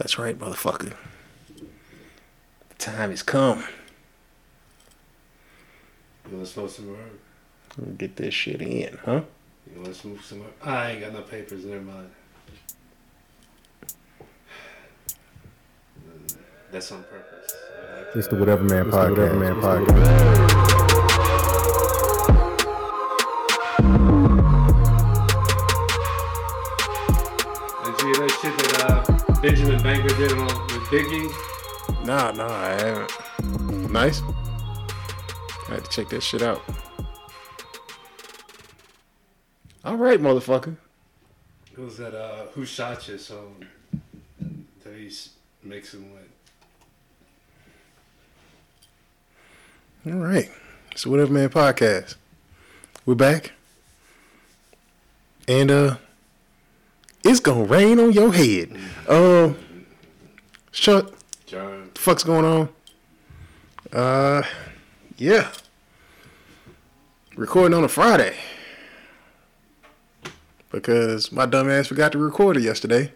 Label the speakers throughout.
Speaker 1: That's right, motherfucker. The time has come.
Speaker 2: You want to smoke some herb?
Speaker 1: Get this shit in, huh?
Speaker 2: You want to smoke some herb? I ain't got no papers. Never mind. That's on purpose. I like
Speaker 3: It's the Whatever Man Podcast. Whatever Man Podcast.
Speaker 2: Banker did on with Biggie?
Speaker 1: Nah, nah, I haven't. Nice. I had to check that shit out. All right, motherfucker.
Speaker 2: It was that uh, Who Shot You song that he's mixing with.
Speaker 1: All right. It's the Whatever Man Podcast. We're back. And uh it's gonna rain on your head. Um Chuck,
Speaker 2: John, What
Speaker 1: the fuck's going on? Uh yeah. Recording on a Friday. Because my dumb ass forgot to record it yesterday.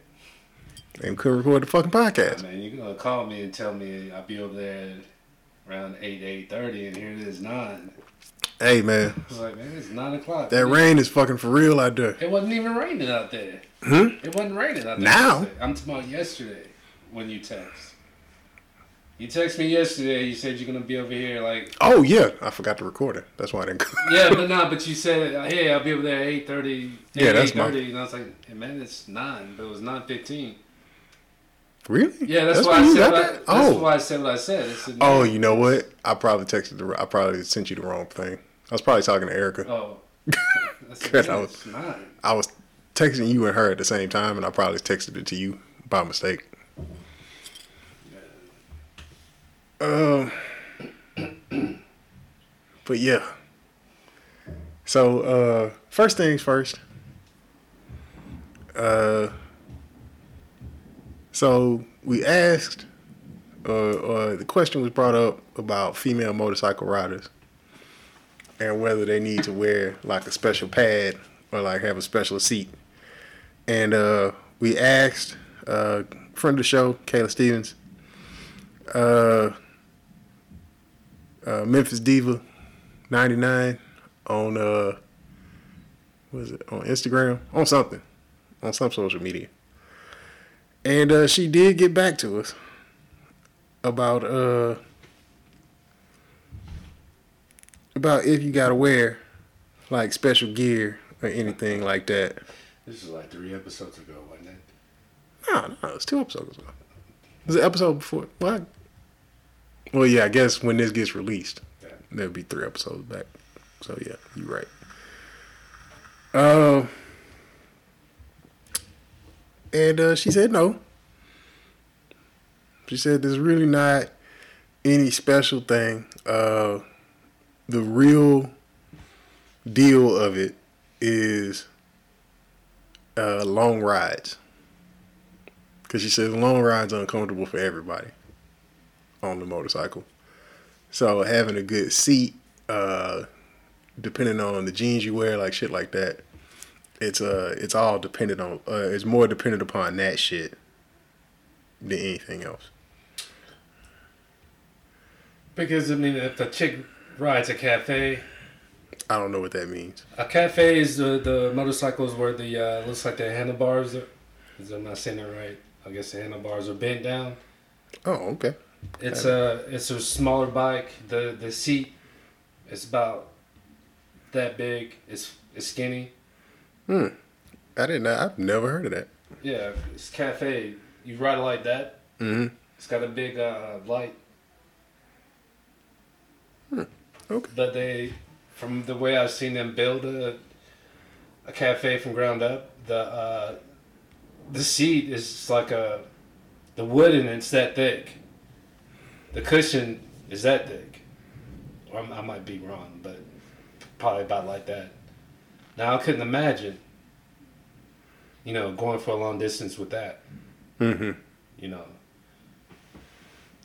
Speaker 1: And couldn't record the fucking podcast.
Speaker 2: man, you gonna call me and tell me I'll be over there around eight eight thirty, and here it is nine.
Speaker 1: Hey man,
Speaker 2: I was like, man, it's nine o'clock.
Speaker 1: that rain is fucking for real out there.
Speaker 2: It wasn't even raining out there.
Speaker 1: Hmm?
Speaker 2: It wasn't raining out there.
Speaker 1: Now?
Speaker 2: yesterday. I'm talking about yesterday when you text. You text me yesterday. You said you're gonna be over here like
Speaker 1: Oh yeah, I forgot to record it. That's why I didn't.
Speaker 2: yeah, but no, but you said hey, I'll be over there at eight thirty.
Speaker 1: Yeah, that's my-
Speaker 2: And I was like, hey, man, it's nine, but it was nine fifteen.
Speaker 1: really?
Speaker 2: Yeah, that's,
Speaker 1: why
Speaker 2: why I said. What I,
Speaker 1: that?
Speaker 2: that's
Speaker 1: Oh,
Speaker 2: why I said what I said.
Speaker 1: Oh, you know what? I probably texted the. I probably sent you the wrong thing. I was probably talking to Erica.
Speaker 2: Oh, I said,
Speaker 1: Good,
Speaker 2: man,
Speaker 1: I was-
Speaker 2: nine.
Speaker 1: I was texting you and her at the same time, and I probably texted it to you by mistake. Um, but yeah. So uh, first things first. Uh, so we asked, uh, uh, the question was brought up about female motorcycle riders and whether they need to wear like a special pad or like have a special seat. And uh, we asked uh, friend of the show, Kayla Stevens, uh, uh, Memphis Diva 99 on uh, what is it on Instagram on something on some social media, and uh, she did get back to us about uh about if you gotta wear like special gear or anything like that.
Speaker 2: This is like three episodes ago, wasn't it?
Speaker 1: No, no, it's two episodes ago. It was an episode before. What? Well, yeah, I guess when this gets released, there'll be three episodes back. So yeah, you're right. Um, and uh, she said no. She said there's really not any special thing. Uh, the real deal of it is uh, long rides. Because she says long rides are uncomfortable for everybody on the motorcycle. So having a good seat, uh, depending on the jeans you wear, like shit like that, it's uh it's all dependent on uh, it's more dependent upon that shit than anything else.
Speaker 2: Because I mean, if a chick rides a cafe,
Speaker 1: I don't know what that means.
Speaker 2: a cafe is the the motorcycles where the uh, looks like the handlebars. Are, is I'm not saying it right. I guess the handlebars are bent down.
Speaker 1: Oh, okay.
Speaker 2: It's a it's a smaller bike. The the seat is about that big. It's it's skinny. Hmm.
Speaker 1: I didn't. know. I've never heard of that.
Speaker 2: Yeah, it's cafe. You ride it like that.
Speaker 1: Mm-hmm.
Speaker 2: It's got a big uh, light.
Speaker 1: Okay.
Speaker 2: But they, from the way I've seen them build a, a cafe from ground up, the uh, the seat is like a, the wood in it's that thick. The cushion is that thick. Or I might be wrong, but probably about like that. Now I couldn't imagine, you know, going for a long distance with that.
Speaker 1: Mm-hmm.
Speaker 2: You know,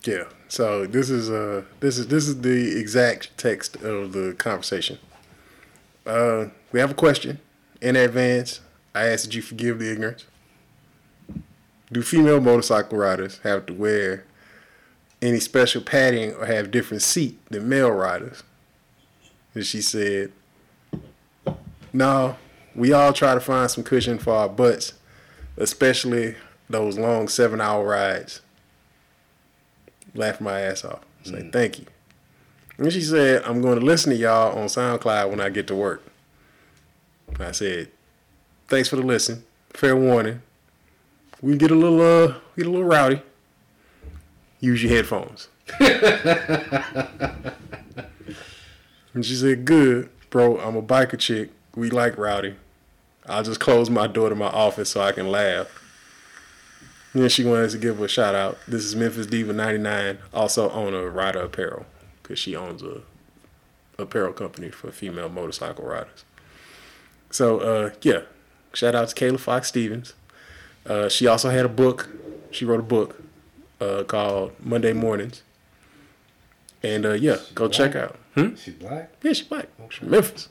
Speaker 1: Yeah. So this is uh this is this is the exact text of the conversation. Uh, we have a question in advance. I ask that you forgive the ignorance. Do female motorcycle riders have to wear any special padding or have different seat than male riders? And she said, No, we all try to find some cushion for our butts, especially those long seven hour rides. Laughed my ass off. Say thank you. And she said, I'm going to listen to y'all on SoundCloud when I get to work. I said, thanks for the listen. Fair warning. We get a little uh get a little rowdy. Use your headphones. and she said, Good, bro, I'm a biker chick. We like rowdy. I'll just close my door to my office so I can laugh. And then she wanted to give a shout out. This is Memphis Diva 99, also owner of Rider Apparel, because she owns a apparel company for female motorcycle riders. So uh, yeah, shout out to Kayla Fox Stevens. Uh, she also had a book. She wrote a book uh, called Monday Mornings. And uh, yeah, go check out. Hmm?
Speaker 2: She black?
Speaker 1: Yeah, she's black. She's from Memphis.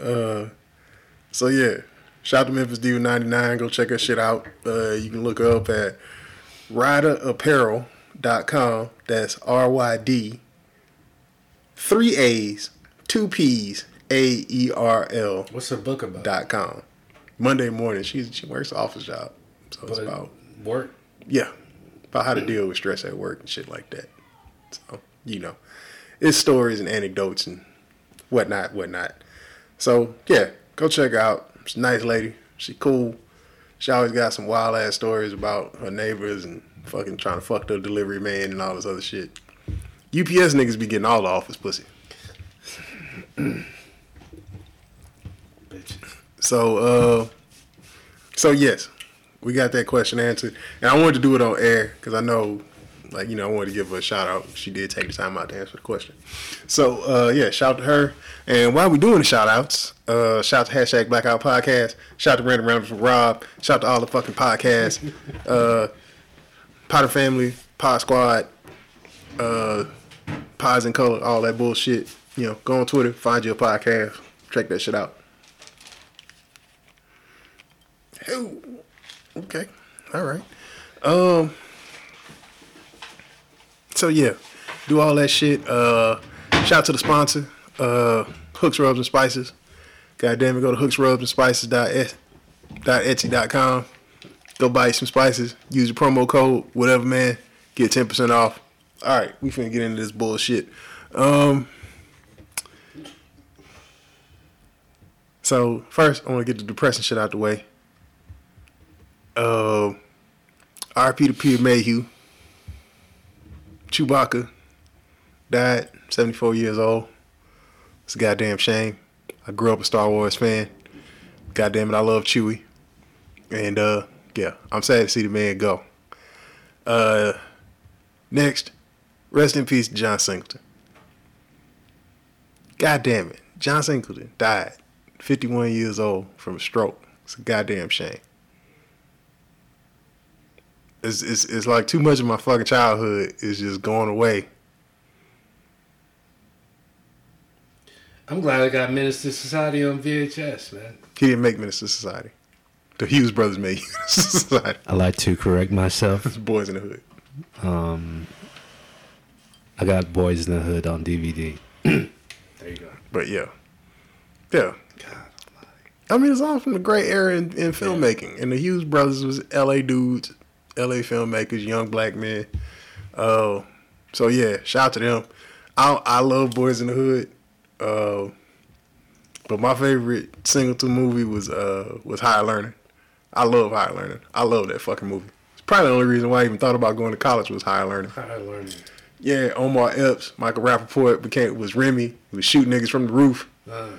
Speaker 1: Uh, so yeah, shout out to Memphis Diva 99. Go check her shit out. Uh, you can look her up at riderapparel.com. That's R Y D, three A's, two P's, A E R L
Speaker 2: What's her book about?
Speaker 1: dot com. Monday morning, she she works an office job, so it's about
Speaker 2: work.
Speaker 1: yeah, about how to deal with stress at work and shit like that. So you know, it's stories and anecdotes and whatnot, whatnot. So yeah, go check her out. She's a nice lady. She cool. She always got some wild ass stories about her neighbors and fucking trying to fuck the delivery man and all this other shit. UPS niggas be getting all the office pussy. So, uh, so yes, we got that question answered, and I wanted to do it on air because I know, like you know, I wanted to give her a shout out. She did take the time out to answer the question. So, uh, yeah, shout out to her. And while we doing the shout outs, uh, shout out to hashtag Blackout Podcast. Shout out to Random Random from Rob. Shout out to all the fucking podcasts. uh, Potter Family, Pod Squad, uh, Pods in Color, all that bullshit. You know, go on Twitter, find your podcast, check that shit out. Okay, all right. Um, so yeah, do all that shit. Uh, shout out to the sponsor, uh, Hooks Rubs and Spices. God damn it, go to hooksrubsandspices.etsy.com. Go buy some spices. Use the promo code, whatever, man. Get 10% off. All right, we finna get into this bullshit. Um, so first, I want to get the depressing shit out the way. Uh, RP to Peter Mayhew. Chewbacca died, 74 years old. It's a goddamn shame. I grew up a Star Wars fan. Goddamn it, I love Chewie. And uh, yeah, I'm sad to see the man go. Uh, next, rest in peace, John Singleton. God damn it, John Singleton died, 51 years old from a stroke. It's a goddamn shame. It's, it's, it's like too much of my fucking childhood is just going away.
Speaker 2: I'm glad I got Menace II Society on VHS, man.
Speaker 1: He didn't make Menace II Society. The Hughes brothers made Menace II Society.
Speaker 4: I like to correct myself.
Speaker 1: It's Boyz n the Hood.
Speaker 4: Um, I got Boyz n the Hood on DVD.
Speaker 2: There you go.
Speaker 1: But yeah. Yeah. God. I mean, it's all from the great era in, in filmmaking. And the Hughes brothers was LA dudes, LA filmmakers, young black men. Uh, so yeah, shout out to them. I I love Boyz n the Hood. Uh, but my favorite Singleton movie was uh was Higher Learning. I love Higher Learning. I love that fucking movie. It's probably the only reason why I even thought about going to college was Higher Learning.
Speaker 2: I learned.
Speaker 1: Yeah, Omar Epps, Michael Rapaport became was Remy. He was shooting niggas from the roof.
Speaker 2: Uh,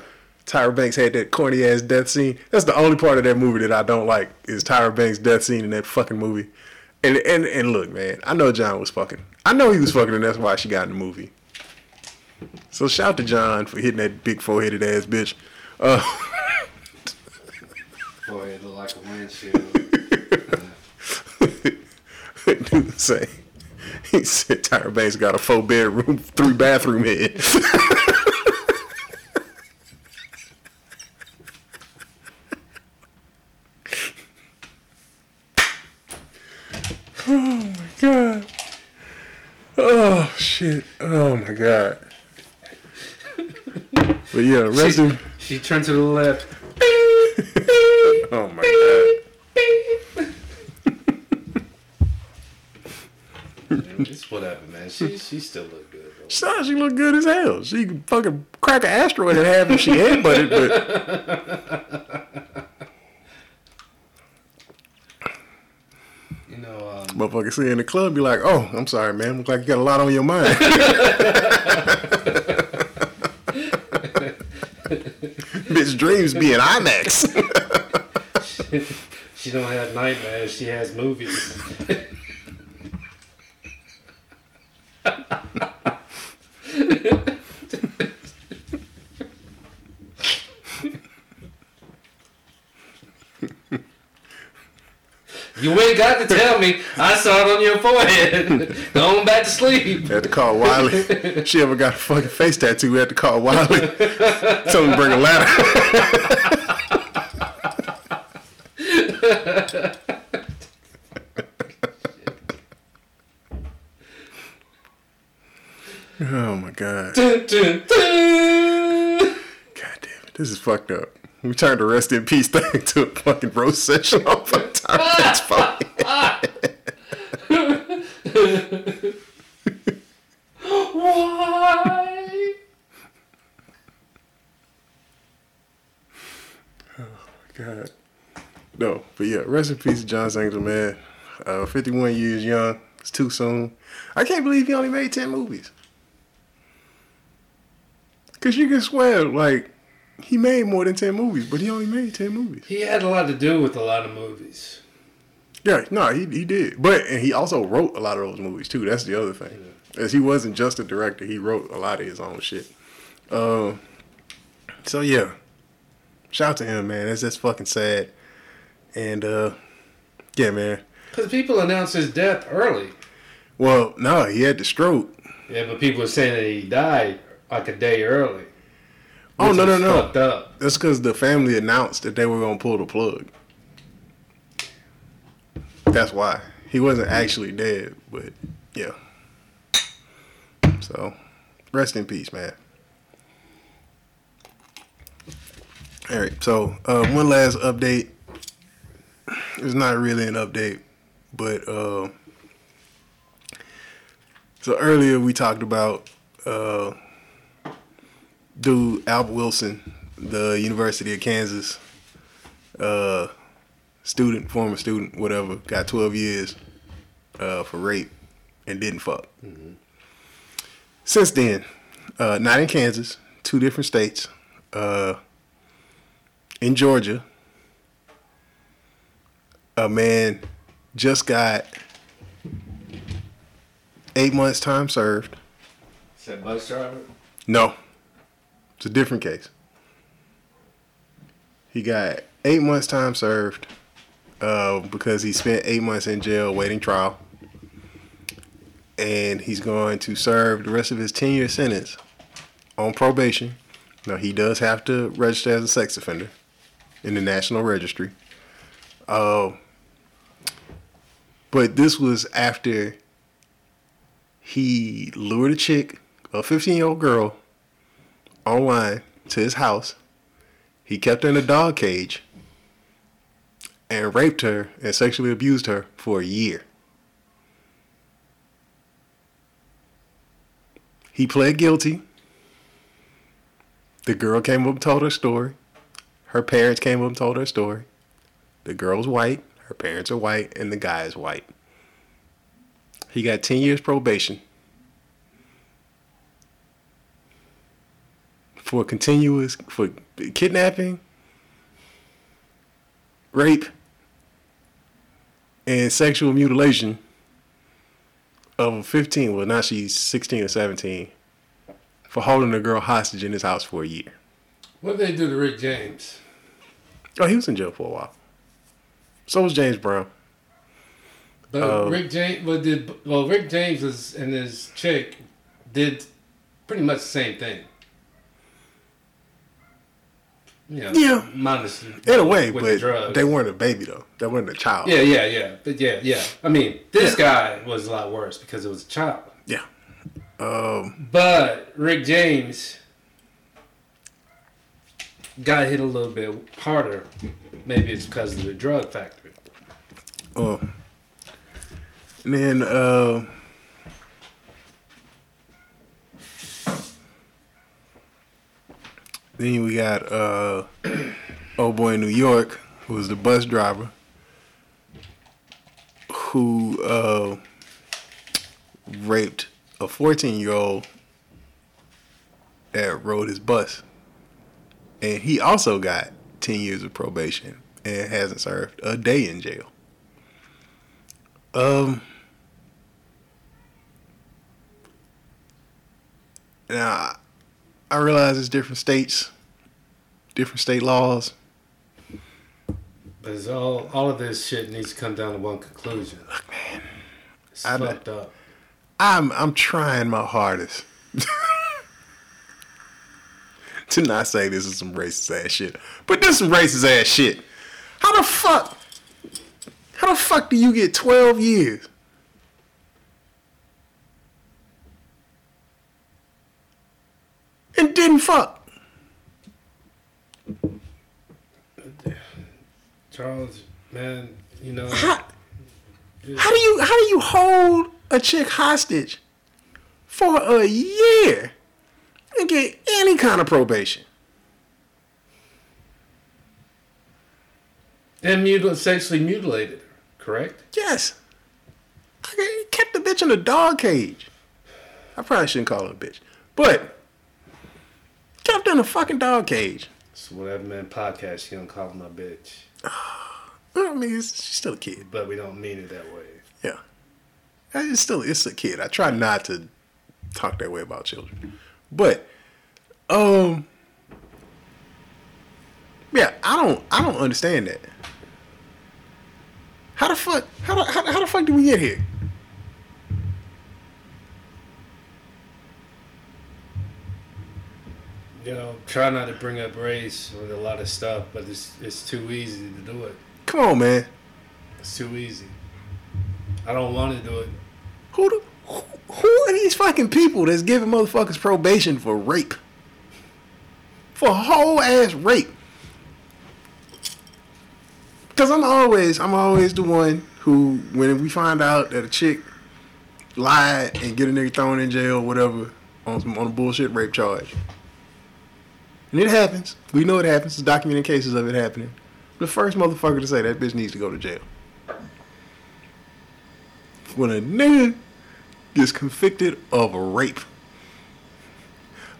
Speaker 1: Tyra Banks had that corny ass death scene. That's the only part of that movie that I don't like is Tyra Banks' death scene in that fucking movie. And and and look, man, I know John was fucking. I know he was fucking, and that's why she got in the movie. So shout to John for hitting that big four headed ass bitch. Uh,
Speaker 2: boy, it looked like a windshield.
Speaker 1: dude say he said Tyra Banks got a four bedroom, three bathroom head. Oh my god. Oh shit. Oh my god. But yeah, rest in.
Speaker 2: She turned to the left.
Speaker 1: Oh my god.
Speaker 2: It's whatever, man. She she still look good. Though.
Speaker 1: Son, she look good as hell. She could fucking crack an asteroid in half if she headbutted, but
Speaker 2: You know, um,
Speaker 1: motherfucker see in the club be like, oh, I'm sorry, man. Look like you got a lot on your mind. Bitch dreams be in IMAX.
Speaker 2: she don't have nightmares. She has movies. You ain't got to tell me. I saw it on your forehead. Go on back to sleep.
Speaker 1: had to call Wiley. She ever got a fucking face tattoo? We had to call Wiley. Tell him to bring a ladder. oh my god.
Speaker 2: Dun, dun, dun.
Speaker 1: God damn it. This is fucked up. We turned the rest in peace thing to a fucking roast session on fucking time. That's funny.
Speaker 2: Why?
Speaker 1: God. No, but yeah, rest in peace, John Singleton, man. Uh, 51 years young. It's too soon. I can't believe he only made 10 movies. Because you can swear, like, he made more than 10 movies, but he only made 10 movies.
Speaker 2: He had a lot to do with a lot of movies.
Speaker 1: Yeah, no, he, he did. But and he also wrote a lot of those movies, too. That's the other thing. As he wasn't just a director, he wrote a lot of his own shit. Uh, so, yeah. Shout out to him, man. That's just fucking sad. And, uh, yeah, man.
Speaker 2: Because people announced his death early.
Speaker 1: Well, no, he had the stroke.
Speaker 2: Yeah, but people were saying that he died like a day early.
Speaker 1: Oh, no, no, no.
Speaker 2: Up.
Speaker 1: That's because the family announced that they were going to pull the plug. That's why. He wasn't actually dead, but yeah. So, rest in peace, man. All right, so uh, one last update. It's not really an update, but uh, so earlier we talked about uh, dude Albert Wilson, the University of Kansas uh, student, former student, whatever, got 12 years uh, for rape and didn't fuck. Since then, uh, not in Kansas, two different states. Uh, in Georgia, a man just got eight months time served.
Speaker 2: That bus driver?
Speaker 1: No, it's a different case. He got eight months time served uh, because he spent eight months in jail waiting trial. And he's going to serve the rest of his 10 year sentence on probation. Now, he does have to register as a sex offender in the National Registry. Uh, but this was after he lured a chick, a 15 year old girl, online to his house. He kept her in a dog cage and raped her and sexually abused her for a year. He pled guilty. The girl came up and told her story. Her parents came up and told her story. The girl's white, her parents are white, and the guy is white. He got 10 years probation for continuous for kidnapping, rape, and sexual mutilation of a 15. Well, now she's 16 or 17 for holding a girl hostage in his house for a year.
Speaker 2: What did they do to Rick James?
Speaker 1: Oh, he was in jail for a while. So was James Brown.
Speaker 2: But
Speaker 1: Oh.
Speaker 2: Rick James, well, did well? Rick James was, and his chick did pretty much the same thing. You know,
Speaker 1: Yeah.
Speaker 2: minus
Speaker 1: In a way,
Speaker 2: with the
Speaker 1: but they weren't a baby though. They weren't a child.
Speaker 2: Yeah, yeah, yeah, but yeah, yeah. I mean, this
Speaker 1: Yeah.
Speaker 2: guy was a lot worse because it was a child.
Speaker 1: Yeah. Um.
Speaker 2: But Rick James got hit a little bit harder. Maybe it's because of the drug factory.
Speaker 1: Oh. And then uh. Then we got uh, old boy in New York, who was the bus driver, who uh, raped a 14 year old that rode his bus. And he also got 10 years of probation and hasn't served a day in jail. Um. Now, I realize it's different states, different state laws.
Speaker 2: But it's all all of this shit needs to come down to one conclusion.
Speaker 1: Look, man,
Speaker 2: It's
Speaker 1: I-
Speaker 2: fucked up.
Speaker 1: I'm I'm trying my hardest to not say this is some racist ass shit, but this is some racist ass shit. How the fuck? How the fuck do you get 12 years? And didn't fuck.
Speaker 2: Charles, man, you know,
Speaker 1: How, how do you how do you hold a chick hostage for a year and get any kind of probation?
Speaker 2: and mutil- sexually mutilated her, correct?
Speaker 1: Yes. I kept the bitch in a dog cage. I probably shouldn't call her a bitch. But kept her in a fucking dog cage.
Speaker 2: So whatever man podcast, you don't call him a bitch,
Speaker 1: I mean, she's still a kid.
Speaker 2: but we don't mean it that way.
Speaker 1: Yeah. It's still it's a kid. I try not to talk that way about children. But um yeah, I don't I don't understand that. How the fuck how the, how, how the fuck did we get here?
Speaker 2: You know, try not to bring up race with a lot of stuff, but it's it's too easy to do it.
Speaker 1: Come on, man.
Speaker 2: It's too easy. I don't want to do it.
Speaker 1: Who the, who, who are these fucking people that's giving motherfuckers probation for rape? For whole ass rape. Cause I'm always I'm always the one who when we find out that a chick lied and get a nigga thrown in jail or whatever on some on a bullshit rape charge. And it happens. We know it happens. There's documented cases of it happening. The first motherfucker to say that bitch needs to go to jail. When a nigga gets convicted of a rape,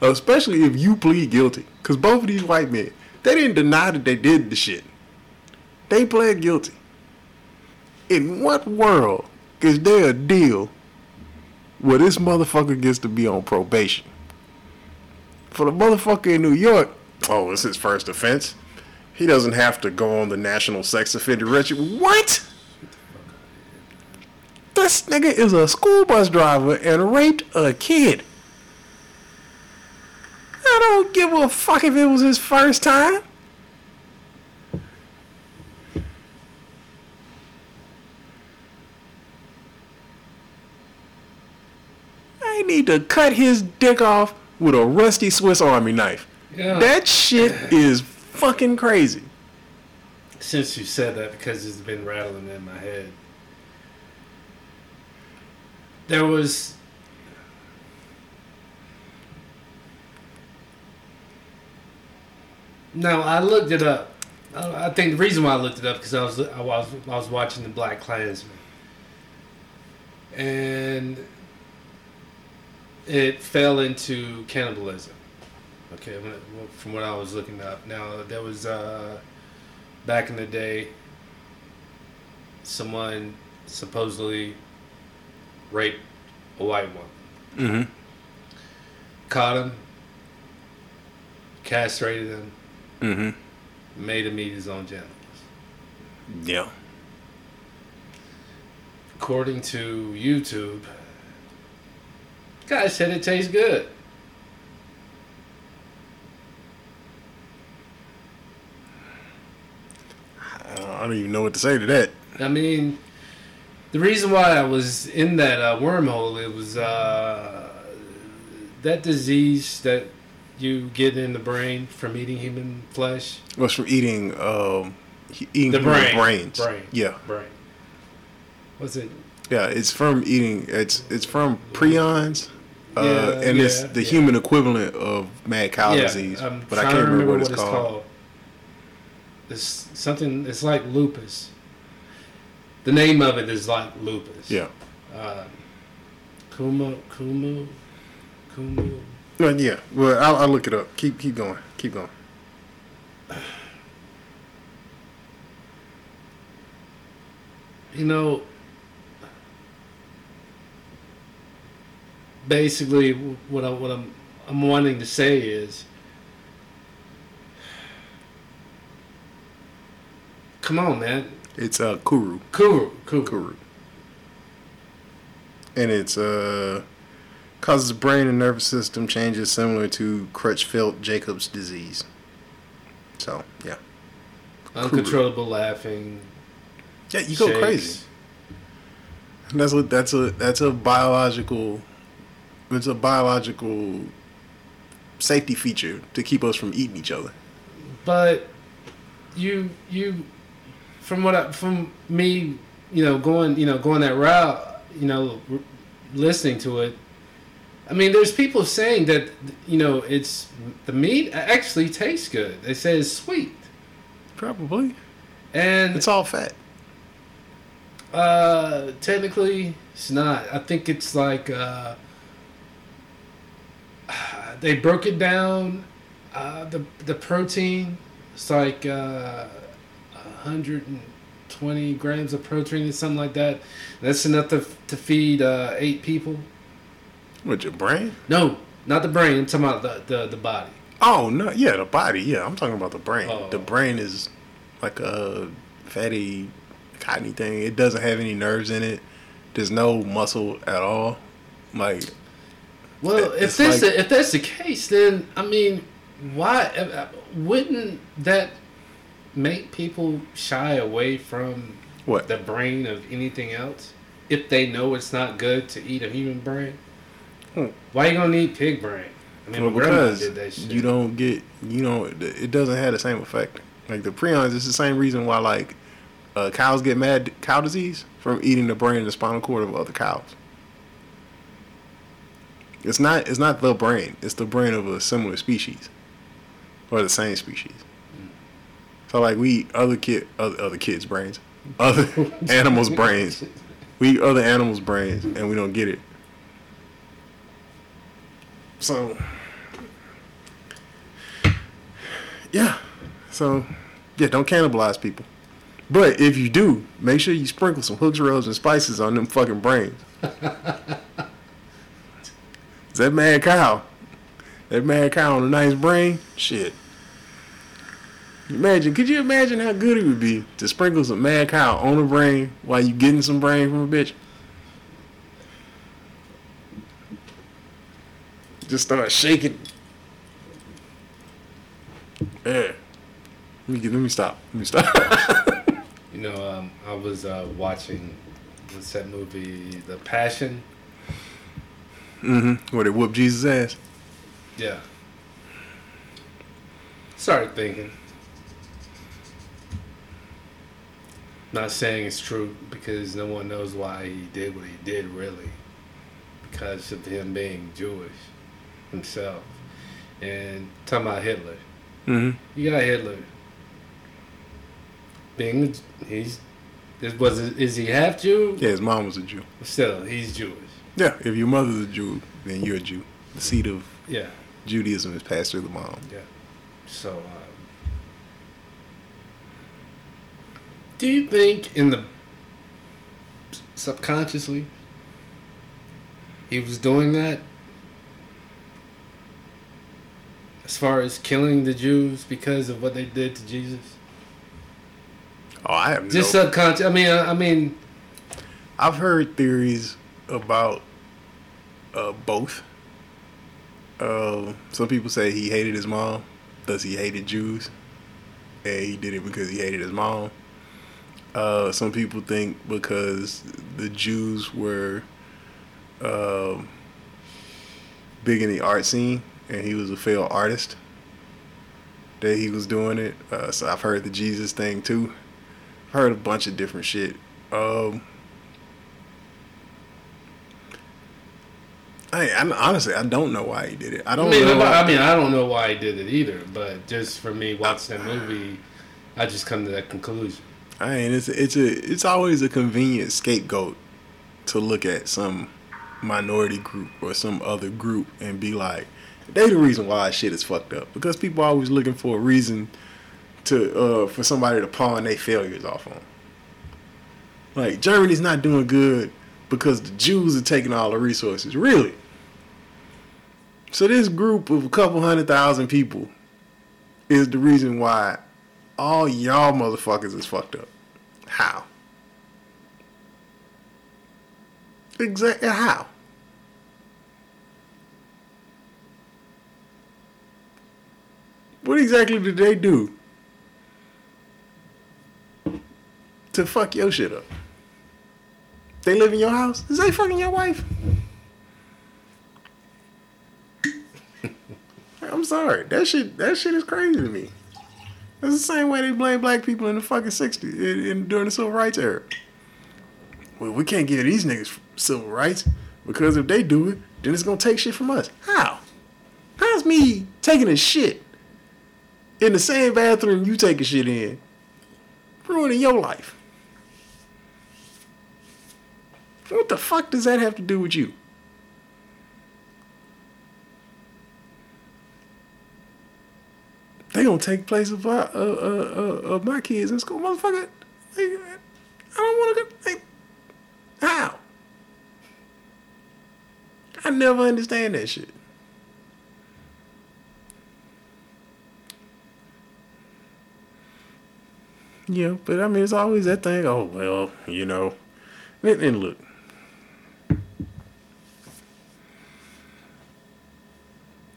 Speaker 1: especially if you plead guilty, because both of these white men, they didn't deny that they did the shit. They pled guilty. In what world is there a deal where this motherfucker gets to be on probation? For the motherfucker in New York, oh, it's his first offense. He doesn't have to go on the national sex offender registry. What? This nigga is a school bus driver and raped a kid. I don't give a fuck if it was his first time. I need to cut his dick off with a rusty Swiss Army knife.
Speaker 2: Yeah.
Speaker 1: That shit is fucking crazy.
Speaker 2: Since you said that, because it's been rattling in my head. There was. No, I looked it up. I I think the reason why I looked it up because I was I was I was watching the Black Klansman, and it fell into cannibalism. Okay, from what I was looking up. Now there was uh, back in the day, someone supposedly raped a white woman.
Speaker 1: Mm-hmm.
Speaker 2: Caught him, castrated him,
Speaker 1: Mm-hmm.
Speaker 2: made him eat his own genitals.
Speaker 1: Yeah.
Speaker 2: According to YouTube, guy said it tastes good.
Speaker 1: I don't even know what to say to that.
Speaker 2: I mean, the reason why I was in that uh, wormhole, it was uh, that disease that you get in the brain from eating human flesh.
Speaker 1: Was from eating um eating
Speaker 2: The
Speaker 1: human
Speaker 2: brain.
Speaker 1: brains.
Speaker 2: Brain.
Speaker 1: Yeah,
Speaker 2: Brain. Was it?
Speaker 1: yeah. It's from eating. It's it's from prions. Uh,
Speaker 2: Yeah,
Speaker 1: and it's the
Speaker 2: yeah.
Speaker 1: human equivalent of mad cow
Speaker 2: yeah,
Speaker 1: disease,
Speaker 2: I'm
Speaker 1: but I can't remember, what it's called.
Speaker 2: It's something. It's like lupus. The name of it is like lupus.
Speaker 1: Yeah,
Speaker 2: Uh, Kumu, Kumu, Kumu.
Speaker 1: well, yeah. Well, I'll, I'll look it up. Keep keep going. Keep going.
Speaker 2: You know, basically, what I what I'm I'm wanting to say is, come on, man,
Speaker 1: It's uh kuru
Speaker 2: Kuru, Kuru.
Speaker 1: kuru, and it's uh causes brain and nervous system changes similar to Creutzfeldt-Jakobs disease. So yeah,
Speaker 2: uncontrollable laughing.
Speaker 1: yeah, you go
Speaker 2: shakes.
Speaker 1: crazy. And That's a that's a that's a biological it's a biological safety feature to keep us from eating each other.
Speaker 2: But you you from what I, from me, you know, going you know going that route, you know, r- listening to it. I mean, there's people saying that you know it's the meat actually tastes good. They say it's sweet,
Speaker 1: Probably.
Speaker 2: and
Speaker 1: It's all fat.
Speaker 2: Uh, technically, it's not. I think it's like uh, they broke it down. Uh, the the protein, it's like uh, 120 grams of protein or something like that. That's enough to to feed uh, eight people.
Speaker 1: With your brain?
Speaker 2: No, not the brain. I'm talking about the the, the body.
Speaker 1: Oh no, yeah, the body. Yeah, I'm talking about the brain.
Speaker 2: Oh.
Speaker 1: The brain is like a fatty, cottony thing. It doesn't have any nerves in it. There's no muscle at all. Like
Speaker 2: Well,
Speaker 1: It's
Speaker 2: if that's
Speaker 1: like-
Speaker 2: the, if that's the case, then I mean, why uh, wouldn't that make people shy away from
Speaker 1: what?
Speaker 2: the brain of anything else if they know it's not good to eat a human brain?
Speaker 1: Hmm.
Speaker 2: Why you gonna eat pig brain? I mean,
Speaker 1: well, because
Speaker 2: did that shit.
Speaker 1: you don't get, you know, it doesn't have the same effect. Like the prions, it's the same reason why like uh, cows get mad cow disease from eating the brain and the spinal cord of other cows. It's not. It's not the brain. It's the brain of a similar species, or the same species. Mm. So like we other kid, other, other kids' brains, other animals' brains. We other animals' brains, and we don't get it. So yeah, so yeah, don't cannibalize people. But if you do, make sure you sprinkle some hooks, rubs, and spices on them fucking brains. Is that mad cow? That mad cow on a nice brain? Shit. Imagine, could you imagine how good it would be to sprinkle some mad cow on a brain while you getting some brain from a bitch? Just start shaking. Yeah. Let me, get, let me stop. Let me stop.
Speaker 2: You know, um, I was uh, watching what's that movie, The Passion.
Speaker 1: Mm-hmm. Where they whoop Jesus' ass.
Speaker 2: Yeah. Started thinking. Not saying it's true because no one knows why he did what he did really. Because of him being Jewish himself. And talking about Hitler.
Speaker 1: Mm-hmm.
Speaker 2: You got Hitler. Being he's this was is he half Jew?
Speaker 1: Yeah, his mom was a Jew.
Speaker 2: Still, he's Jewish.
Speaker 1: Yeah, if your mother's a Jew, then you're a Jew. The seed of
Speaker 2: Yeah.
Speaker 1: Judaism is passed through the mom.
Speaker 2: Yeah. So, um, do you think in the subconsciously he was doing that as far as killing the Jews because of what they did to Jesus?
Speaker 1: Oh, I have
Speaker 2: Just
Speaker 1: no.
Speaker 2: subconscious. I mean, I, I mean,
Speaker 1: I've heard theories about uh, both. Uh, some people say he hated his mom, thus he hated Jews, and he did it because he hated his mom. Uh, some people think because the Jews were um, big in the art scene and he was a failed artist that he was doing it. Uh, so I've heard the Jesus thing too. I've heard a bunch of different shit. Um, I, I honestly I don't know why he did it. I
Speaker 2: I
Speaker 1: don't I
Speaker 2: mean,
Speaker 1: know.
Speaker 2: I, mean, I don't know why he did it either, but just for me watching that movie, I just come to that conclusion.
Speaker 1: I mean, it's it's a it's always a convenient scapegoat to look at some minority group or some other group and be like, they the reason why shit is fucked up because people are always looking for a reason to uh for somebody to pawn their failures off on. Like Germany's not doing good because the Jews are taking all the resources. Really? So this group of a couple hundred thousand people is the reason why all y'all motherfuckers is fucked up. How? Exactly how? What exactly did they do to fuck your shit up? They live in your house? Is they fucking your wife? I'm sorry. That shit that shit is crazy to me. That's the same way they blame black people in the fucking 60s in, in, during the civil rights era. Well, we can't give these niggas civil rights because if they do it, then it's gonna take shit from us. How? How's me taking a shit in the same bathroom you take a shit in ruining your life? What the fuck does that have to do with you? They gonna take place of, my- uh, uh, uh, of my kids in school, motherfucker. I don't want to go. Like, how? I never understand that shit. Yeah, but I mean, it's always that thing. Oh well, you know. And, and look,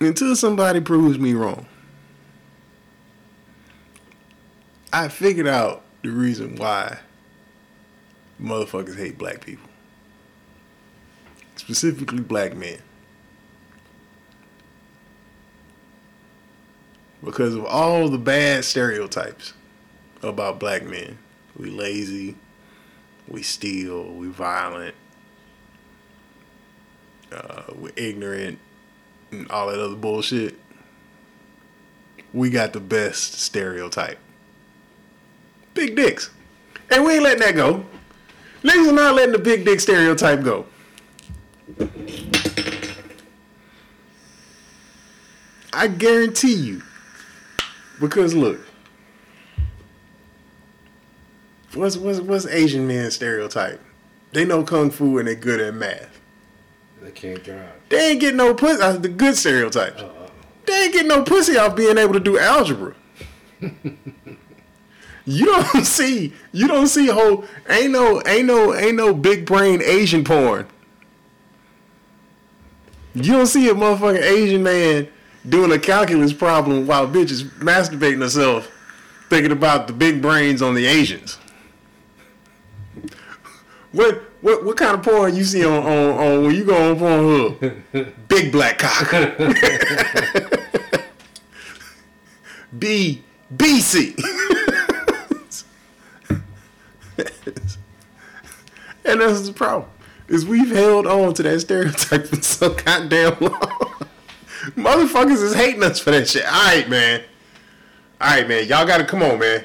Speaker 1: until somebody proves me wrong, I figured out the reason why motherfuckers hate black people. Specifically black men. Because of all the bad stereotypes about black men. We lazy, we steal, we violent, uh, we're ignorant, and all that other bullshit. We got the best stereotype big dicks. And we ain't letting that go. Niggas are not letting the big dick stereotype go. I guarantee you. Because look. What's what's what's Asian men stereotype? They know kung fu and they good at math.
Speaker 2: They can't drive.
Speaker 1: They ain't getting no pussy. Uh, the good stereotypes.
Speaker 2: Uh-oh.
Speaker 1: They ain't getting no pussy off being able to do algebra. you don't see. You don't see whole. Ain't no. Ain't no. Ain't no big brain Asian porn. You don't see a motherfucking Asian man doing a calculus problem while bitch is masturbating herself, thinking about the big brains on the Asians. What what what kind of porn you see on on, on when you go on Pornhub? Big black cock. B BC. and that's the problem. Is we've held on to that stereotype for so goddamn long. Motherfuckers is hating us for that shit. Alright, man. Alright, man. Y'all gotta come on, man.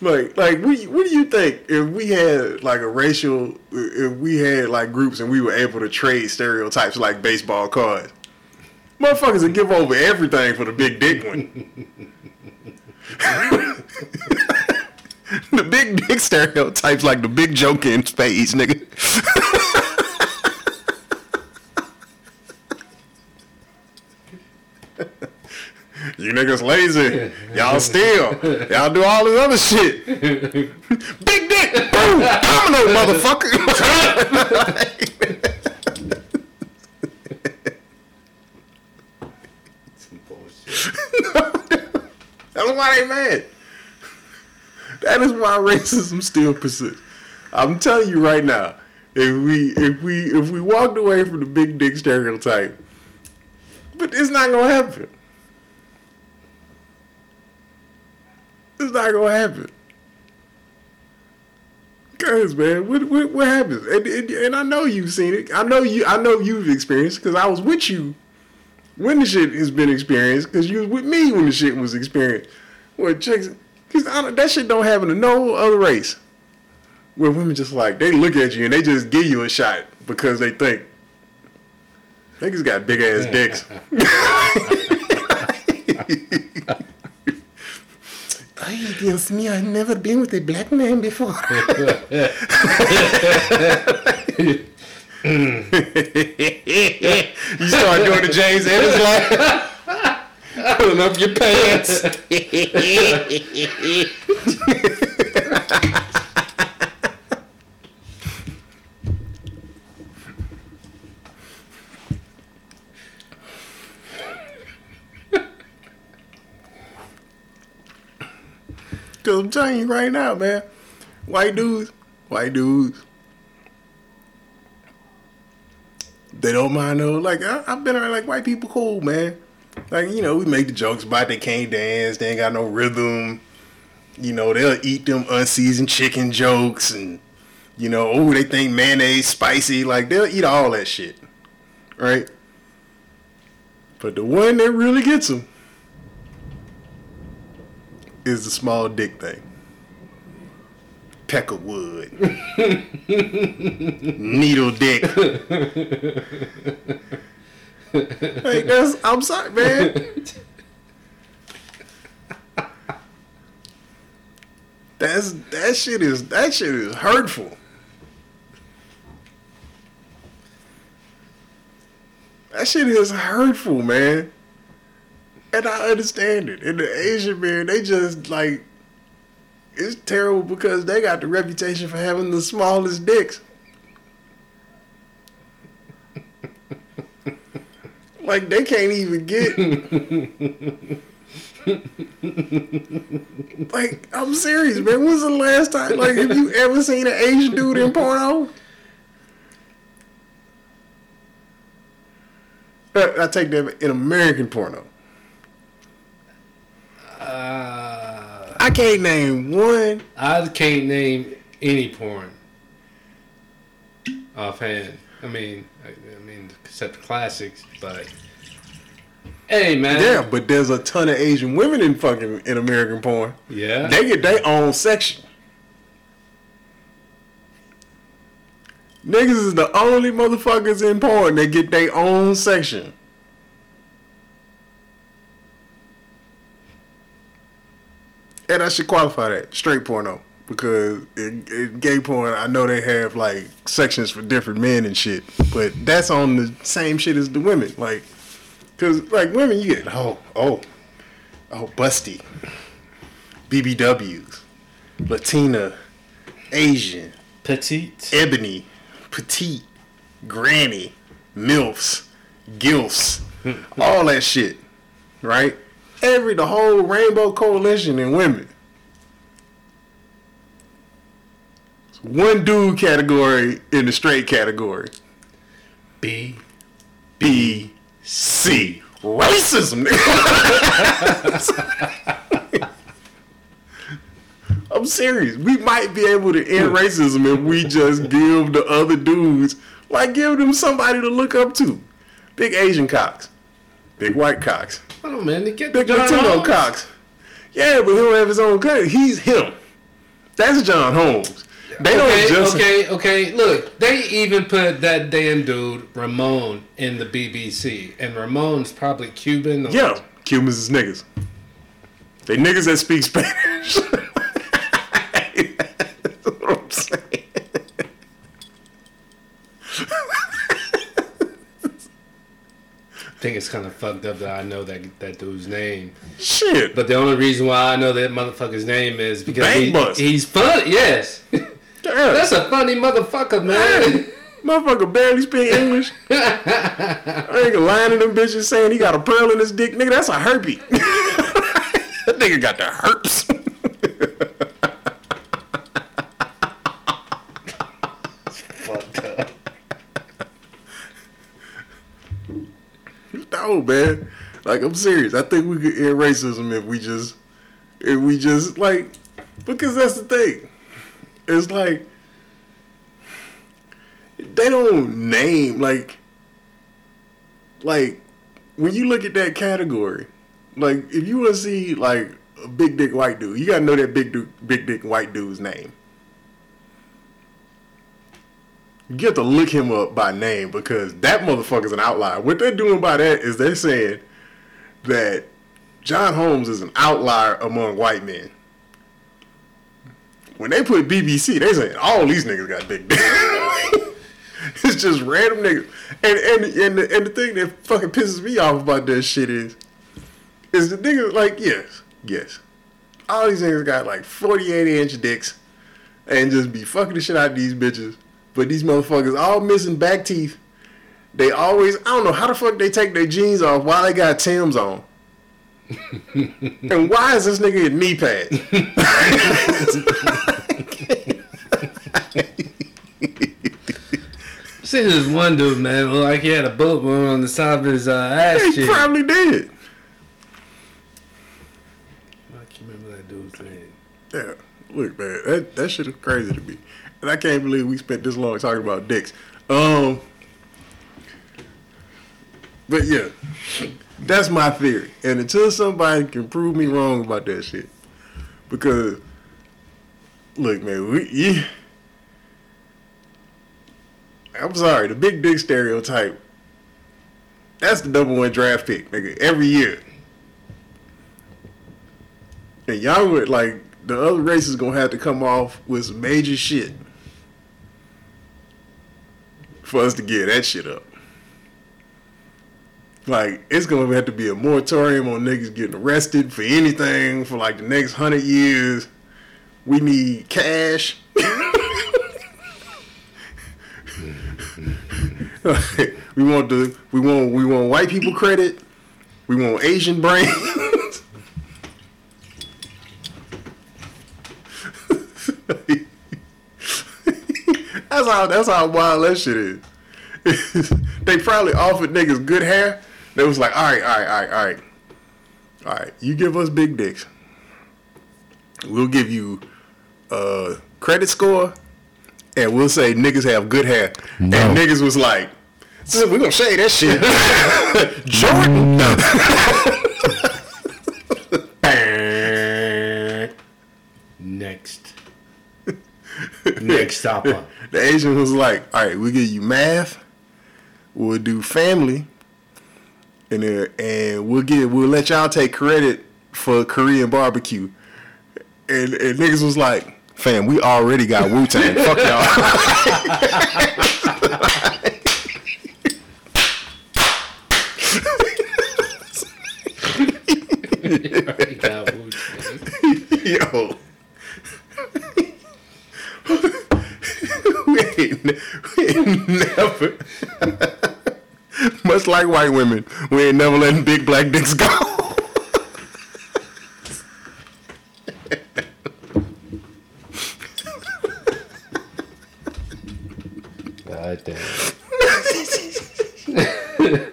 Speaker 1: Like, like, what, what do you think if we had like a racial, if we had like groups and we were able to trade stereotypes like baseball cards? Motherfuckers would give over everything for the big dick one. the big dick stereotypes like the big joker in spades, nigga. You niggas lazy. Y'all steal. Y'all do all this other shit. Big dick. Boom. Domino, motherfucker.
Speaker 2: Some bullshit.
Speaker 1: That's why they mad. That is why racism still persists. I'm telling you right now, if we if we if we walked away from the big dick stereotype, but it's not gonna happen. It's not gonna happen. Cause man, what what, what happens? And, and, and I know you've seen it. I know you. I know you've experienced because I was with you when the shit has been experienced. Because you was with me when the shit was experienced. Where chicks, cause that shit don't happen to no other race. Where women just like they look at you and they just give you a shot because they think niggas got big ass dicks. Against me, I've never been with a black man before. you start doing the James Ennis like pulling up your pants. Cause I'm telling you right now, man, white dudes, white dudes, they don't mind though. Like I, I've been around like white people, cool, man. Like you know, we make the jokes about they can't dance, they ain't got no rhythm. You know, they'll eat them unseasoned chicken jokes, and you know, oh, they think mayonnaise spicy. Like they'll eat all that shit, right? But the one that really gets them is the small dick thing. Peckerwood. Needle dick. like that's I'm sorry, man. That's that shit is that shit is hurtful. That shit is hurtful, man. And I understand it. And the Asian man, they just like it's terrible because they got the reputation for having the smallest dicks. Like they can't even get Like, I'm serious, man. When's the last time like have you ever seen an Asian dude in porno? Uh, I take that in American porno.
Speaker 2: Uh,
Speaker 1: I can't name one.
Speaker 2: I can't name any porn offhand. I mean, I, I mean, except the classics, but hey, man,
Speaker 1: Yeah, but there's a ton of Asian women in fucking in American porn.
Speaker 2: yeah,
Speaker 1: They get their own section. Niggas is the only motherfuckers in porn that get their own section. And I should qualify that straight porno because in, in gay porn, I know they have like sections for different men and shit, but that's on the same shit as the women. Like, cause like women, you get oh oh oh busty, BBWs, Latina, Asian,
Speaker 2: petite.
Speaker 1: ebony, petite, granny, milfs, gilfs, hmm. all that shit, right? Every the whole rainbow coalition in women. One dude category in the straight category.
Speaker 2: B.
Speaker 1: B C racism. I'm serious. We might be able to end racism if we just give the other dudes, like, give them somebody to look up to. Big Asian cocks, big white cocks,
Speaker 2: Oh man, they get
Speaker 1: big
Speaker 2: John
Speaker 1: Latino
Speaker 2: Holmes.
Speaker 1: cocks. Yeah, but he don't have his own country. He's him. That's John Holmes. They
Speaker 2: Okay,
Speaker 1: don't just
Speaker 2: okay, okay. Look, they even put that damn dude Ramon in the BBC, and Ramon's probably Cuban. or-
Speaker 1: Yeah, Cubans is niggas. They niggas that speak Spanish. That's what I'm saying.
Speaker 2: I think it's kind of fucked up that I know that that dude's name.
Speaker 1: Shit.
Speaker 2: But the only reason why I know that motherfucker's name is because he, he's funny. Yes,
Speaker 1: Yeah.
Speaker 2: That's a funny motherfucker, man.
Speaker 1: Hey, motherfucker barely speak English. I ain't gonna them bitches saying he got a pearl in his dick. Nigga, that's a herpy. that nigga got the herpes. No, man. Like I'm serious. I think we could end racism if we just if we just like because that's the thing. It's like they don't name like like when you look at that category, like if you want to see like a big dick white dude, you gotta know that big dude, big dick white dude's name. You have to look him up by name because that motherfucker's an outlier. What they're doing by that is they're saying that John Holmes is an outlier among white men. When they put BBC, they saying all these niggas got big dicks. it's just random niggas. And and and the, and the thing that fucking pisses me off about that shit is, is the niggas like yes, yes, all these niggas got like forty eight inch dicks, and just be fucking the shit out of these bitches. But these motherfuckers all missing back teeth. They always I don't know how the fuck they take their jeans off while they got Tim's on. And why is this nigga in knee pads?
Speaker 2: See this one dude, man, like he had a bullet wound on the side of his uh, ass
Speaker 1: he
Speaker 2: cheek.
Speaker 1: probably did.
Speaker 2: I can't remember that dude's name.
Speaker 1: Yeah, look, man, that that shit is crazy to me, and I can't believe we spent this long talking about dicks. Um, but yeah, that's my theory, and until somebody can prove me wrong about that shit, because look, man, we. You, I'm sorry, the big dick stereotype. That's the number one draft pick, nigga, every year. And y'all would like the other races gonna have to come off with some major shit for us to get that shit up. Like it's gonna have to be a moratorium on niggas getting arrested for anything for like the next hundred years. We need cash. we want the we want we want white people credit. We want Asian brains. that's how that's how wild that shit is. they probably offered niggas good hair. They was like, all right, all right, all right, all right, all right. You give us big dicks. We'll give you a credit score, and we'll say niggas have good hair.
Speaker 4: No.
Speaker 1: And niggas was like, "So we gonna shade that shit. Jordan. No.
Speaker 2: Next. Next stopper.
Speaker 1: The Asian was like, all right, we'll give you math, we'll do family, and then, and we'll get we'll let y'all take credit for Korean barbecue. And, and niggas was like, fam, we already got Wu Tang. Fuck y'all. Yo. we, ain't, we ain't never, much like white women, we ain't never letting big black dicks go.
Speaker 4: God damn.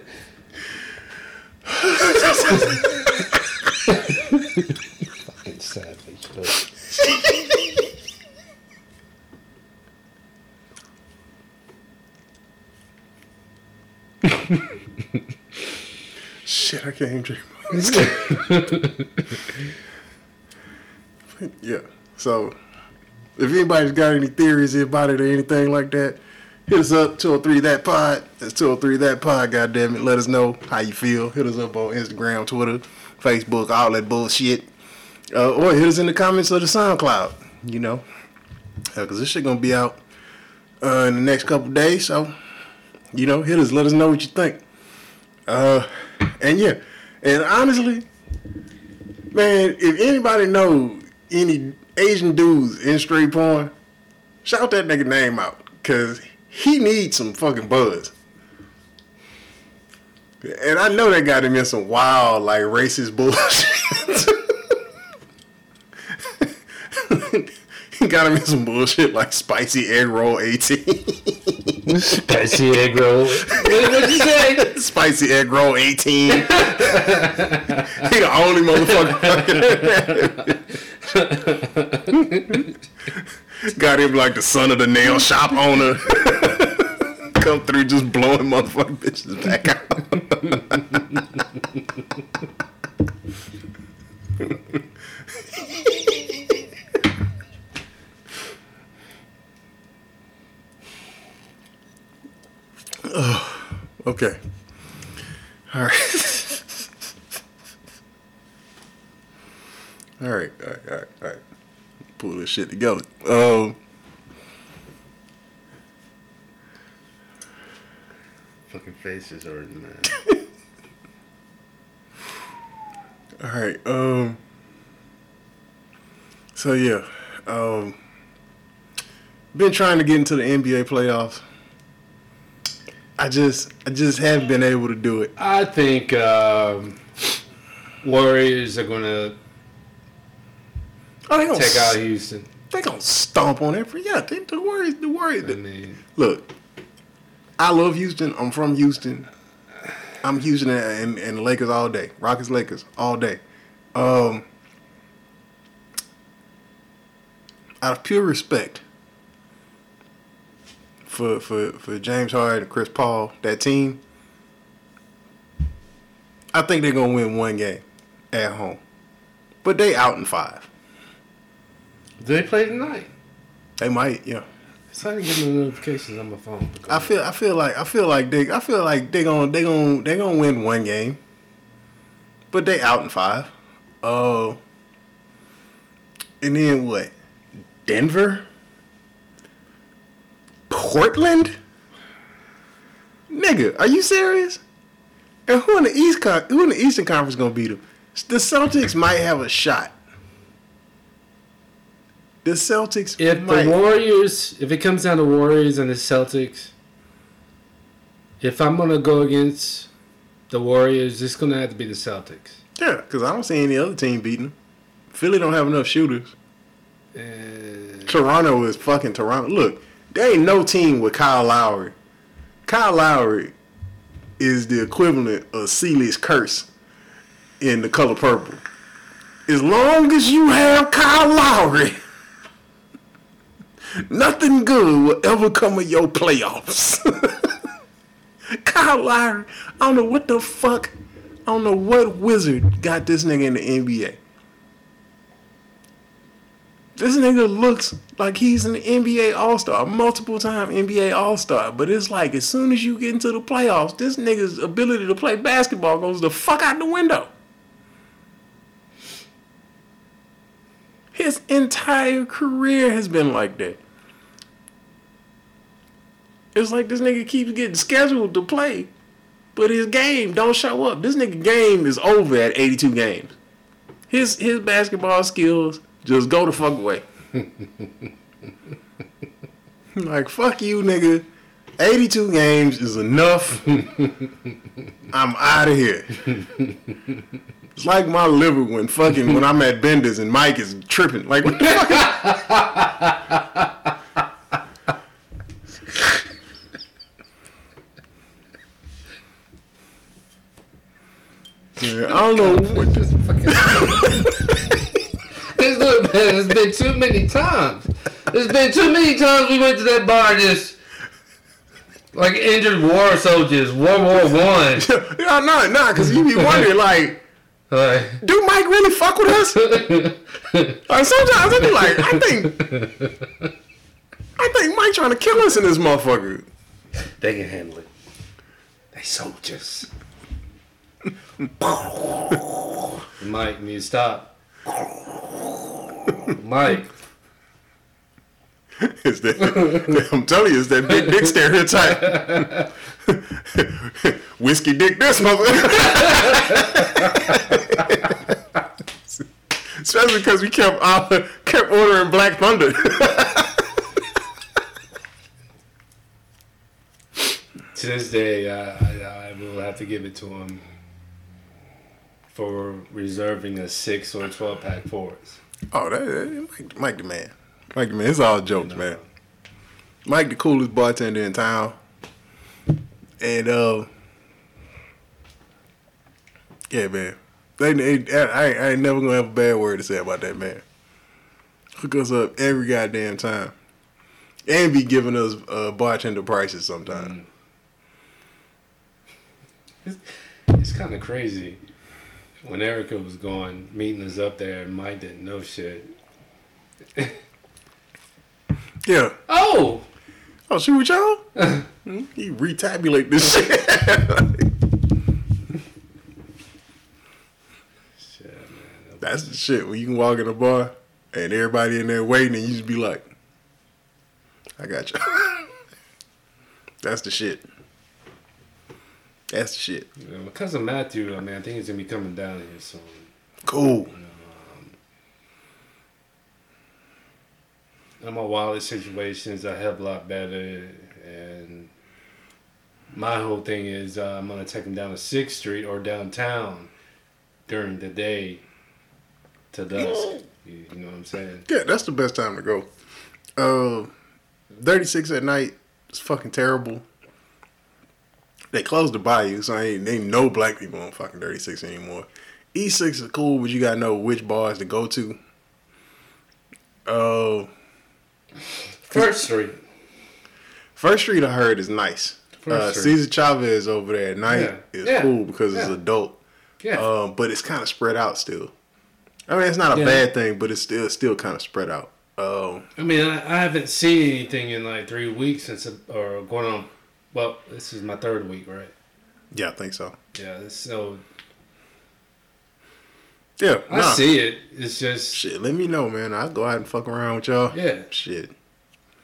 Speaker 4: Fucking savage. But
Speaker 1: Can't even drink. yeah. So, if anybody's got any theories about it or anything like that, hit us up 203 that pod. That's 203 that pod. God damn it, let us know how you feel. Hit us up on Instagram, Twitter, Facebook, all that bullshit. Uh, or hit us in the comments of the SoundCloud. You know, because this shit gonna be out uh, in the next couple days. So, you know, hit us. Let us know what you think. Uh, and yeah, and honestly, man, if anybody know any Asian dudes in straight porn, shout that nigga name out, cause he needs some fucking buzz. And I know that got him in some wild, like racist bullshit. he got him in some bullshit like spicy egg roll 18.
Speaker 2: Spicy egg roll. What did you say?
Speaker 1: Spicy egg roll 18. he the only motherfucker. Got him like the son of the nail shop owner. Come through just blowing motherfucking bitches back out. Okay. All right. all right. All right. All right. All right. Pull this shit together. Um.
Speaker 4: Fucking faces are in man.
Speaker 1: All right. Um. So yeah. Um. Been trying to get into the NBA playoffs. I just, I just haven't been able to do it.
Speaker 2: I think um, Warriors are gonna
Speaker 1: Oh, they gonna
Speaker 2: take out Houston.
Speaker 1: They gonna stomp on every. Yeah, they, the Warriors. The Warriors.
Speaker 2: I mean,
Speaker 1: Look, I love Houston. I'm from Houston. I'm Houston and, and Lakers all day. Rockets, Lakers all day. Um, out of pure respect for for for James Harden and Chris Paul, that team, I think they're gonna win one game at home, but they out in five.
Speaker 2: do they play tonight?
Speaker 1: They might, yeah.
Speaker 2: So I didn't get the notifications on my phone.
Speaker 1: I feel I feel like I feel like they I feel like they gon' they gonna, they gonna win one game, but they out in five. Uh, and then what? Denver, Portland. Nigga, are you serious? And who in the East Con- who in the Eastern Conference gonna beat them? The Celtics might have a shot. The Celtics
Speaker 2: if
Speaker 1: might.
Speaker 2: the Warriors, if it comes down to Warriors and the Celtics, if I'm gonna go against the Warriors, it's gonna have to be the Celtics.
Speaker 1: Yeah, because I don't see any other team beating them. Philly don't have enough shooters.
Speaker 2: And
Speaker 1: Toronto is fucking Toronto. Look, there ain't no team with Kyle Lowry. Kyle Lowry is the equivalent of Celie's curse in the color purple. As long as you have Kyle Lowry, nothing good will ever come of your playoffs. Kyle Lowry, I don't know what the fuck, I don't know what wizard got this nigga in the NBA. This nigga looks like he's an NBA All Star, multiple time NBA All Star. But it's like as soon as you get into the playoffs, this nigga's ability to play basketball goes the fuck out the window. His entire career has been like that. It's like this nigga keeps getting scheduled to play, but his game don't show up. This nigga game is over at 82 games. His his basketball skills just go the fuck away. like fuck you, nigga. 82 games is enough. I'm out of here. It's like my liver when fucking when I'm at Bender's and Mike is tripping. Like what the fuck? Yeah, I don't know what this
Speaker 2: It's look, man, it's been too many times. It's been too many times we went to that bar just like injured war soldiers, World War One.
Speaker 1: Yeah, no, no, because you be wondering, like,
Speaker 2: Like,
Speaker 1: do Mike really fuck with us? like, sometimes I be like, I think, I think Mike trying to kill us in this motherfucker.
Speaker 2: they can handle it. They soldiers. Mike, need to stop. Mike,
Speaker 1: It's that, I'm telling you, it's that big dick stereotype. Whiskey dick, this motherfucker. Especially because we kept uh, kept ordering Black Thunder.
Speaker 2: to this day, I, I, I will have to give it to him for reserving a six or twelve pack for us.
Speaker 1: oh, that, that Mike, Mike the man. Mike the man. It's all jokes, man. Mike, the coolest bartender in town, and uh, yeah, man. They, they, I, ain't- I ain't never gonna have a bad word to say about that man. Hook us up every goddamn time, and be giving us uh, bartender prices sometimes.
Speaker 2: It's It's kind of crazy. When Erica was going, meeting us up there, and Mike didn't know shit.
Speaker 1: Yeah.
Speaker 2: Oh!
Speaker 1: Oh, shoot with y'all? He retabulate this shit.
Speaker 2: Shit, man.
Speaker 1: That's the shit when you can walk in a bar and everybody in there waiting and you just be like, I got you. That's the shit. That's the shit.
Speaker 2: You know, my cousin Matthew, I mean, I think he's gonna be coming down here soon.
Speaker 1: Cool.
Speaker 2: And my wallet situations, I of a lot better, and my whole thing is uh, I'm gonna take him down to Sixth Street or downtown during the day to dusk. You, you know what I'm saying?
Speaker 1: Yeah, that's the best time to go. Uh, 36 at night is fucking terrible. They closed the bayou, so ain't, ain't no black people on fucking 36 anymore. E6 is cool, but you gotta know which bars to go to. Uh,
Speaker 2: First Street.
Speaker 1: First Street I heard is nice. Uh. Cesar Chavez over there at night
Speaker 2: Yeah.
Speaker 1: is
Speaker 2: Yeah.
Speaker 1: cool because it's
Speaker 2: Yeah.
Speaker 1: adult.
Speaker 2: Yeah.
Speaker 1: Um, but it's kind of spread out still. I mean, it's not a bad thing, but it's still still kind of spread out. Um,
Speaker 2: I mean, I, I haven't seen anything in like three weeks since, or going on. Well, this is my third week, right?
Speaker 1: yeah, I think so.
Speaker 2: Yeah. So
Speaker 1: Yeah,
Speaker 2: I
Speaker 1: nah.
Speaker 2: see it. It's just,
Speaker 1: Shit, let me know, man. I'll go out and fuck around with y'all.
Speaker 2: yeah.
Speaker 1: Shit.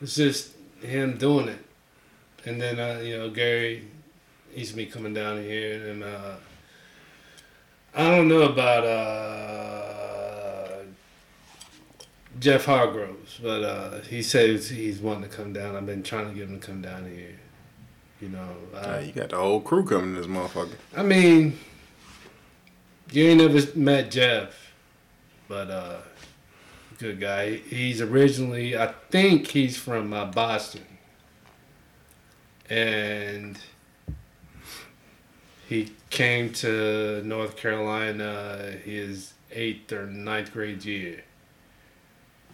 Speaker 2: It's just him doing it. And then, uh, you know, Gary he's me coming down here. And uh, I don't know about uh, Jeff Hargroves, but uh, he says he's wanting to come down. I've been trying to get him to come down here. You know,
Speaker 1: Uh,
Speaker 2: I,
Speaker 1: you got the whole crew coming this motherfucker.
Speaker 2: I mean, you ain't never met Jeff, but uh, good guy. He's originally, I think he's from uh, Boston, and he came to North Carolina his eighth or ninth grade year.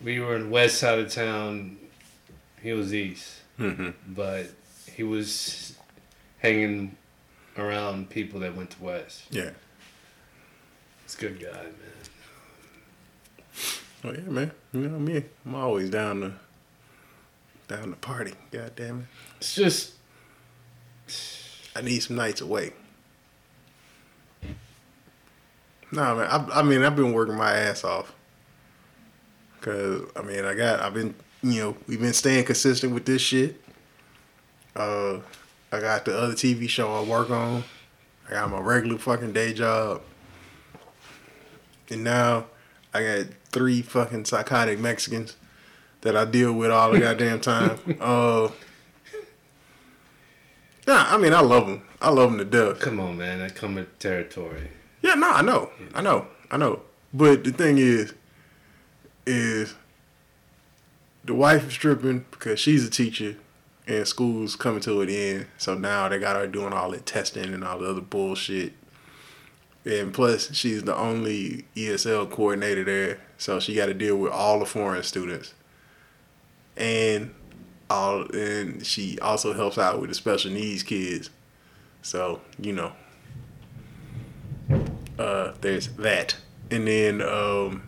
Speaker 2: We were in west side of town. He was east
Speaker 1: Mm-hmm.
Speaker 2: but he was hanging around people that went to West.
Speaker 1: Yeah.
Speaker 2: He's a good guy, man.
Speaker 1: Oh yeah, man. You know me. I'm always down to down to party. God damn it.
Speaker 2: It's just
Speaker 1: I need some nights away. Nah, man. I, I mean, I've been working my ass off. Cause I mean, I got, I've been, you know, we've been staying consistent with this shit. Uh, I got the other TV show I work on. I got my regular fucking day job. And now I got three fucking psychotic Mexicans that I deal with all the goddamn time. Uh, nah, I mean, I love them. I love them to death.
Speaker 2: come on, man. That come with territory.
Speaker 1: Yeah, no, I know, I know, I know. But the thing is, is the wife is stripping because she's a teacher, and school's coming to an end. So now they got her doing all the testing and all the other bullshit. And plus, she's the only ESL coordinator there, so she got to deal with all the foreign students. And all, and she also helps out with the special needs kids. So you know, uh, there's that. And then, um,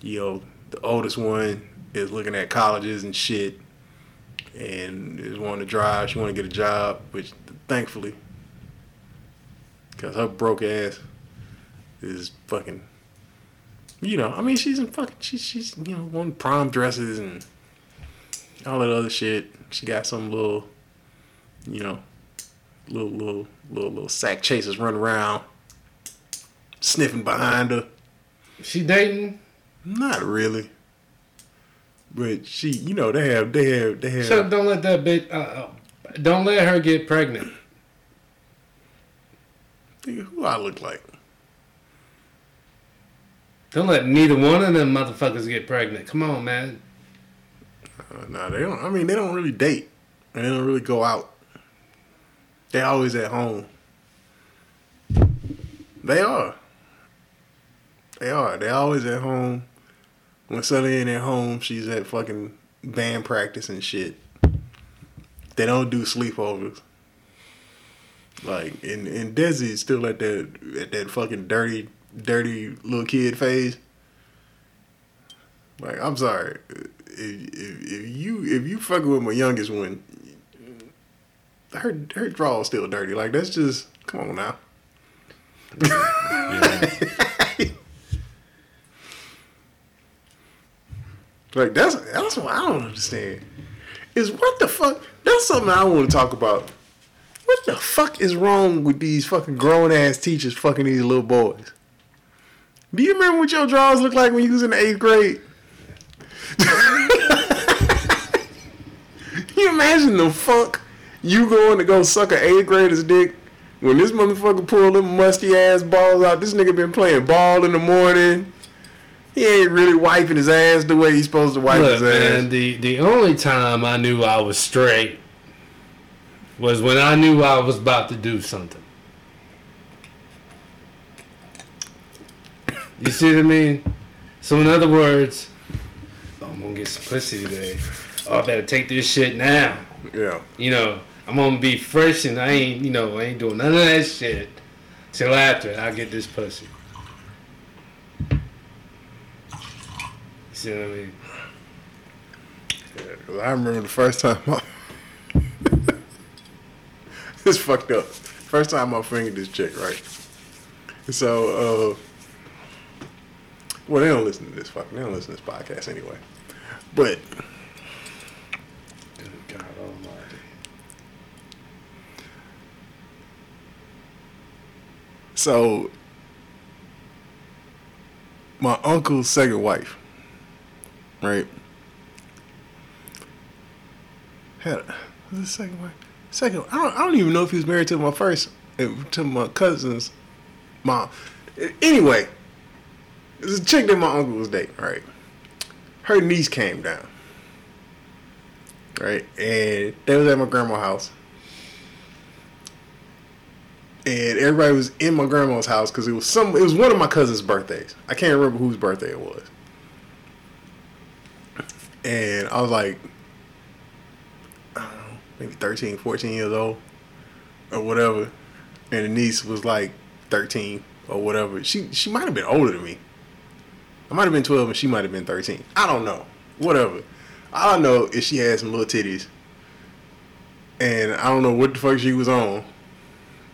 Speaker 1: you know, the oldest one is looking at colleges and shit and is wanting to drive. She want to get a job, which thankfully, because her broke ass is fucking, you know, I mean, she's in fucking, she's, she's, you know, wanting prom dresses and all that other shit. She got some little, you know, little, little, little, little sack chasers running around sniffing behind her.
Speaker 2: She dating?
Speaker 1: Not really. But she, you know, they have, they have, they have.
Speaker 2: So don't let that bitch. Uh, uh, don't let her get pregnant.
Speaker 1: Nigga, who I look like?
Speaker 2: Don't let neither one of them motherfuckers get pregnant. Come on, man.
Speaker 1: Uh, no, they don't. I mean, they don't really date. And they don't really go out. They always at home. They are. They are. They always at home. When Sully ain't at home, she's at fucking band practice and shit. They don't do sleepovers. Like and and Desi's still at that at that fucking dirty dirty little kid phase. Like I'm sorry, if, if, if you if you fucking with my youngest one, her her draw is still dirty. Like that's just come on now. Like that's that's what I don't understand. Is what the fuck? That's something I want to talk about. What the fuck is wrong with these fucking grown ass teachers fucking these little boys? Do you remember what your drawers looked like when you was in the eighth grade? You imagine the fuck you going to go suck an eighth grader's dick when this motherfucker pull them musty ass balls out? This nigga been playing ball in the morning. He ain't really wiping his ass the way he's supposed to wipe
Speaker 2: Look,
Speaker 1: his ass.
Speaker 2: man, the, the only time I knew I was straight was when I knew I was about to do something. You see what I mean? So in other words, I'm gonna get some pussy today. Oh, I better take this shit now.
Speaker 1: Yeah.
Speaker 2: You know, I'm gonna be fresh and I ain't, you know, I ain't doing none of that shit till after I get this pussy. You see what I mean?
Speaker 1: Yeah, I remember the first time I. it's fucked up. First time I fingered this chick, right? So, uh. Well, they don't listen to this fucking. They don't listen to this podcast anyway. But
Speaker 2: God Almighty.
Speaker 1: So, my uncle's second wife, right? Had it second wife? Second, I don't, I don't even know if he was married to my first, to my cousin's mom. Anyway, there's a chick that my uncle was dating, right? Her niece came down, right? And they was at my grandma's house and everybody was in my grandma's house because it was some it was one of my cousin's birthdays. I can't remember whose birthday it was. And I was like I don't know, maybe 13, 14 years old or whatever. And the niece was like 13 or whatever. She she might have been older than me. I might have been 12 and she might have been 13. I don't know. Whatever. I don't know if she had some little titties. And I don't know what the fuck she was on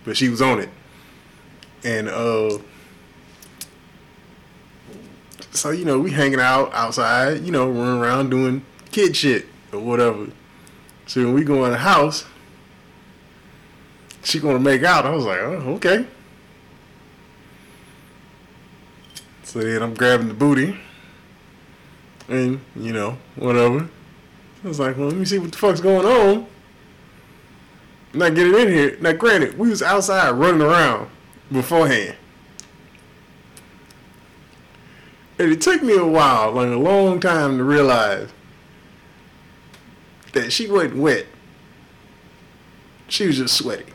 Speaker 1: but she was on it. And uh so you know, we hanging out outside, you know, running around doing kid shit or whatever. So when we go in the house, she gonna make out. I was like, oh, okay. So then I'm grabbing the booty. And, you know, whatever. I was like, well, let me see what the fuck's going on. Not getting in here. Now, granted, we was outside running around beforehand. And it took me a while, like a long time to realize that she wasn't wet. She was just sweaty.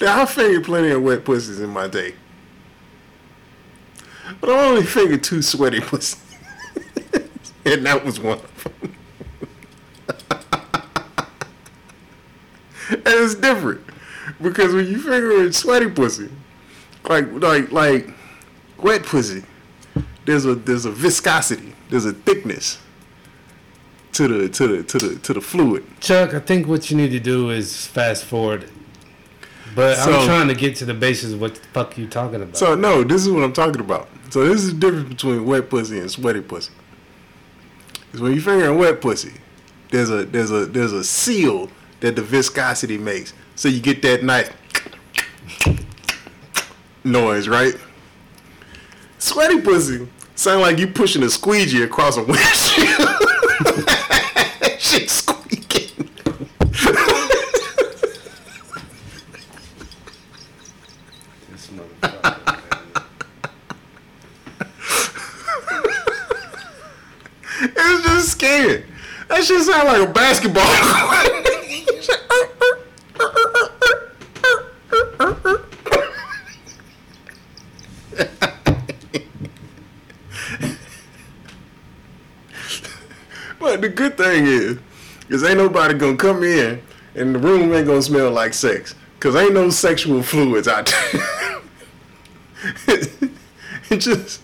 Speaker 1: now, I fingered plenty of wet pussies in my day. But I only fingered two sweaty pussies. and that was one of them. And it's different. Because when you finger a sweaty pussy, like like like wet pussy, there's a there's a viscosity, there's a thickness to the to the to the to the fluid.
Speaker 2: Chuck, I think what you need to do is fast forward. But
Speaker 1: So-
Speaker 2: I'm trying to get to the basis of what the fuck you talking about.
Speaker 1: So no, this is what I'm talking about. So this is the difference between wet pussy and sweaty pussy. Because when you finger a wet pussy, there's a there's a there's a seal that the viscosity makes. So you get that nice noise, right? Sweaty pussy sound like you pushing a squeegee across a windshield. Shit squeaking.
Speaker 2: This motherfucker.
Speaker 1: It's just scared. That shit sound like a basketball. but the good thing is, is ain't nobody gonna come in and the room ain't gonna smell like sex. Cause ain't no sexual fluids out there. it just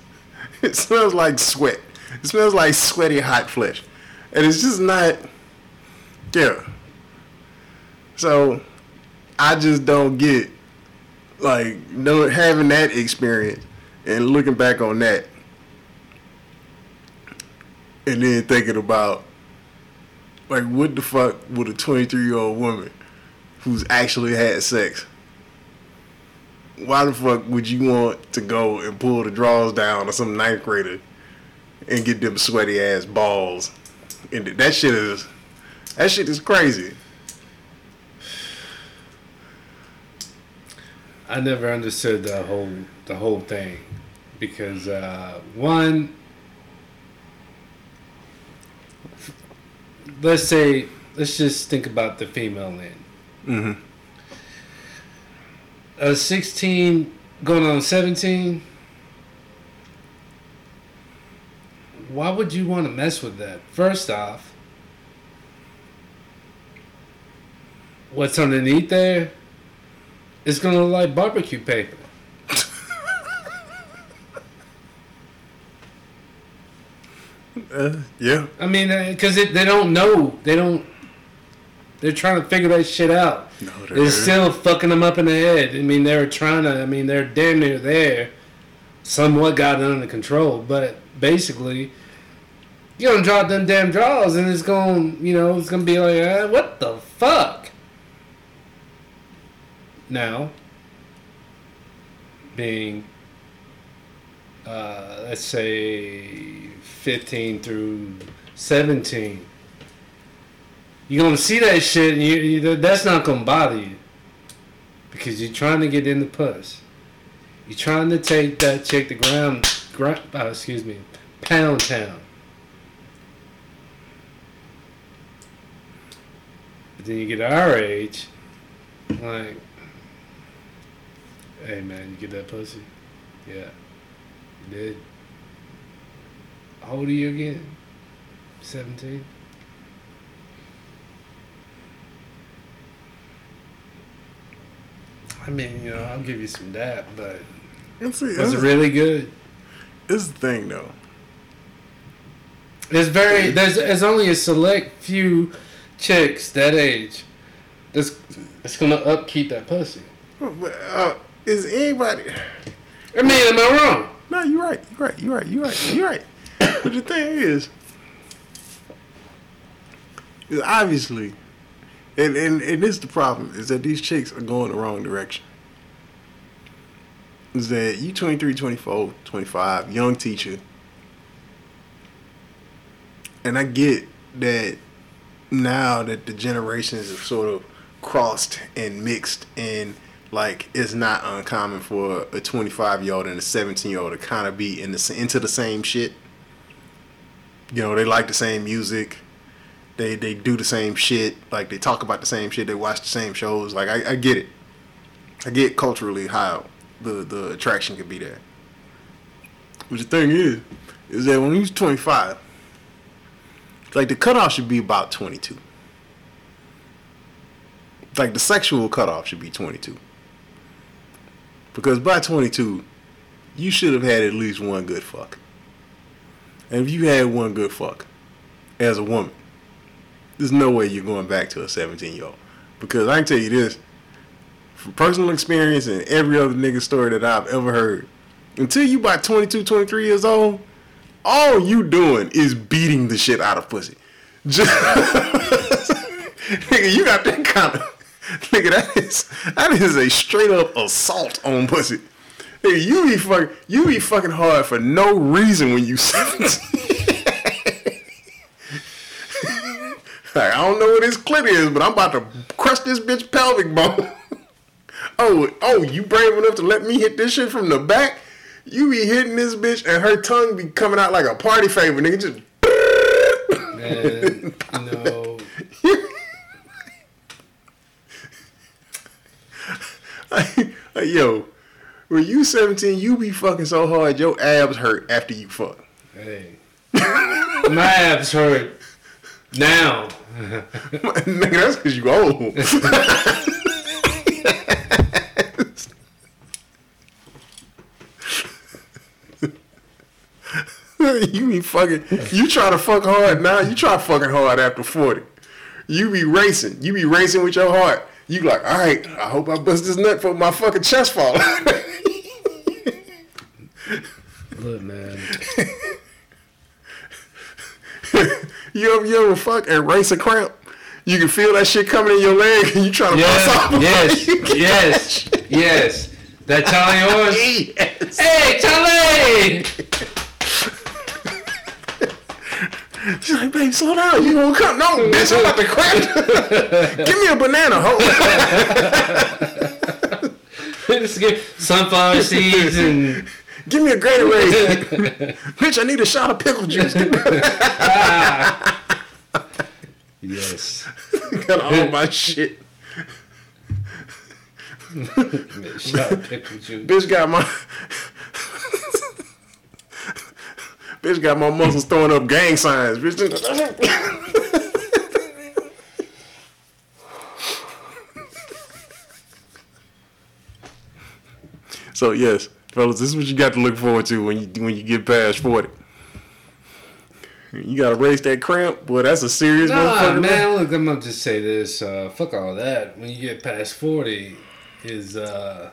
Speaker 1: it smells like sweat. It smells like sweaty hot flesh. And it's just not yeah. So I just don't get like no having that experience and looking back on that and then thinking about like what the fuck would a 23 year old woman who's actually had sex why the fuck would you want to go and pull the drawers down on some ninth grader and get them sweaty ass balls and that shit is that shit is crazy
Speaker 2: I never understood the whole the whole thing because uh, one, let's say let's just think about the female end.
Speaker 1: mm-hmm.
Speaker 2: A sixteen going on seventeen. Why would you want to mess with that? First off, what's underneath there is gonna look like barbecue paper.
Speaker 1: uh, yeah
Speaker 2: I mean, because they don't know. They don't. They're trying to figure that shit out.
Speaker 1: no, they're-
Speaker 2: It's still fucking them up in the head. I mean, they're trying to. I mean, they're damn near there. Somewhat got it under control, but basically, you're gonna drop them damn draws, and it's to you know, it's gonna be like, uh, what the fuck? Now, being, uh, let's say, 15 through 17 you're gonna see that shit, and you, you, that's not gonna bother you because you're trying to get in the puss. You're trying to take that chick to ground, ground uh, excuse me, pound town. But then you get our age, like, hey man, you get that pussy? Yeah, you did. How old are you again? Seventeen. I mean, you know, I'll give you some dap, but
Speaker 1: it's, see,
Speaker 2: was it really good?
Speaker 1: It's the thing though
Speaker 2: There's very there's there's only a select few chicks that age that's that's gonna upkeep that pussy.
Speaker 1: Uh, is anybody
Speaker 2: I mean, am I wrong?
Speaker 1: No, you're right. You're right. You're right. You're right. You're right. but the thing is, is obviously, and, and and this is the problem is that these chicks are going the wrong direction. Is that you 23, 24, 25, young teacher, and I get that now that the generations have sort of crossed and mixed and like it's not uncommon for a 25 year old and a 17 year old to kind of be in the into the same shit. You know they like the same music. They they do the same shit. Like they talk about the same shit. They watch the same shows. Like i, I get it. I get culturally how the the attraction could be there. But the thing is is that when he's 25 like the cutoff should be about 22 like the sexual cutoff should be 22 because by 22 you should have had at least one good fuck. And if you had one good fuck as a woman there's no way you're going back to a 17 year old because i can tell you this from personal experience and every other nigga story that i've ever heard until you about 22 23 years old all you doing is beating the shit out of pussy just nigga, you got that kind of nigga. That is that is a straight up assault on pussy. Nigga, you be fucking you be fucking hard for no reason when you seventeen. like I don't know what his clit is, but I'm about to crush this bitch pelvic bone. oh, oh, you brave enough to let me hit this shit from the back? You be hitting this bitch and her tongue be coming out like a party favor, nigga. Just
Speaker 2: And no,
Speaker 1: like, like, yo, when you 17, you be fucking so hard, your abs hurt after you fuck.
Speaker 2: hey, my abs hurt now.
Speaker 1: nigga, that's because you old. you be fucking. You try to fuck hard now. You try fucking hard after forty. You be racing. You be racing with your heart. You like, all right. I hope I bust this nut for my fucking chest fall.
Speaker 2: Look, man.
Speaker 1: you ever you ever fuck and race a cramp? You can feel that shit coming in your leg, and you try to bust off.
Speaker 2: yes, yes, yes. That horse.
Speaker 1: Yes.
Speaker 2: Hey, Charlie!
Speaker 1: She's like, babe, slow down. You gonna come? No, bitch, I'm about to cramp. Give me a banana, hoe.
Speaker 2: Get sunflower seeds and
Speaker 1: Give me a Gatorade. bitch, I need a shot of pickle juice.
Speaker 2: yes.
Speaker 1: Got all my shit.
Speaker 2: Shot of pickle juice.
Speaker 1: Bitch got my. Bitch got my muscles throwing up gang signs. Bitch. so yes, fellas, this is what you got to look forward to when you when you get past forty. You gotta raise that cramp, boy. That's a serious
Speaker 2: Nah,
Speaker 1: motherfucker.
Speaker 2: man, look, I'm gonna just say this. Uh, fuck all that. When you get past 40, is uh,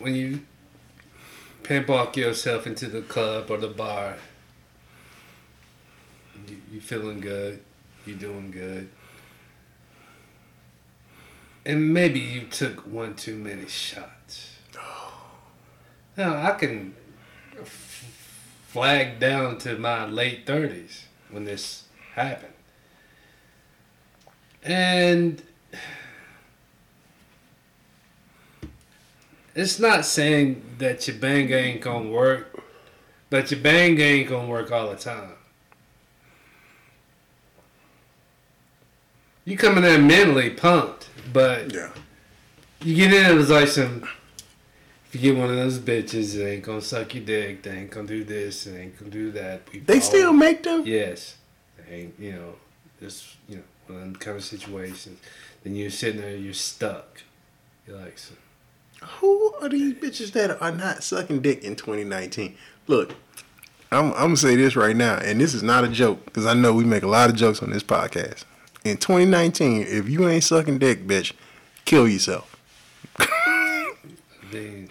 Speaker 2: when you pinball yourself into the club or the bar. You, you feeling good. You doing good. And maybe you took one too many shots. Now, I can flag down to my late 30s when this happened. And it's not saying that your bang ain't gonna work, but your bang ain't gonna work all the time. You come in there mentally pumped, but
Speaker 1: Yeah.
Speaker 2: you get in, it's like some. If you get one of those bitches, they ain't gonna suck your dick. They ain't gonna do this. They ain't gonna do that. We
Speaker 1: They still make them.
Speaker 2: Yes. They ain't, you know, this, you know, one of them kind of situations. Then you're sitting there, you're stuck. You're like, so,
Speaker 1: Who are these bitches that are not sucking dick in 2019? Look, I'm, I'm gonna say this right now, and this is not a joke because I know we make a lot of jokes on this podcast. In 2019, if you ain't sucking dick, bitch, kill yourself.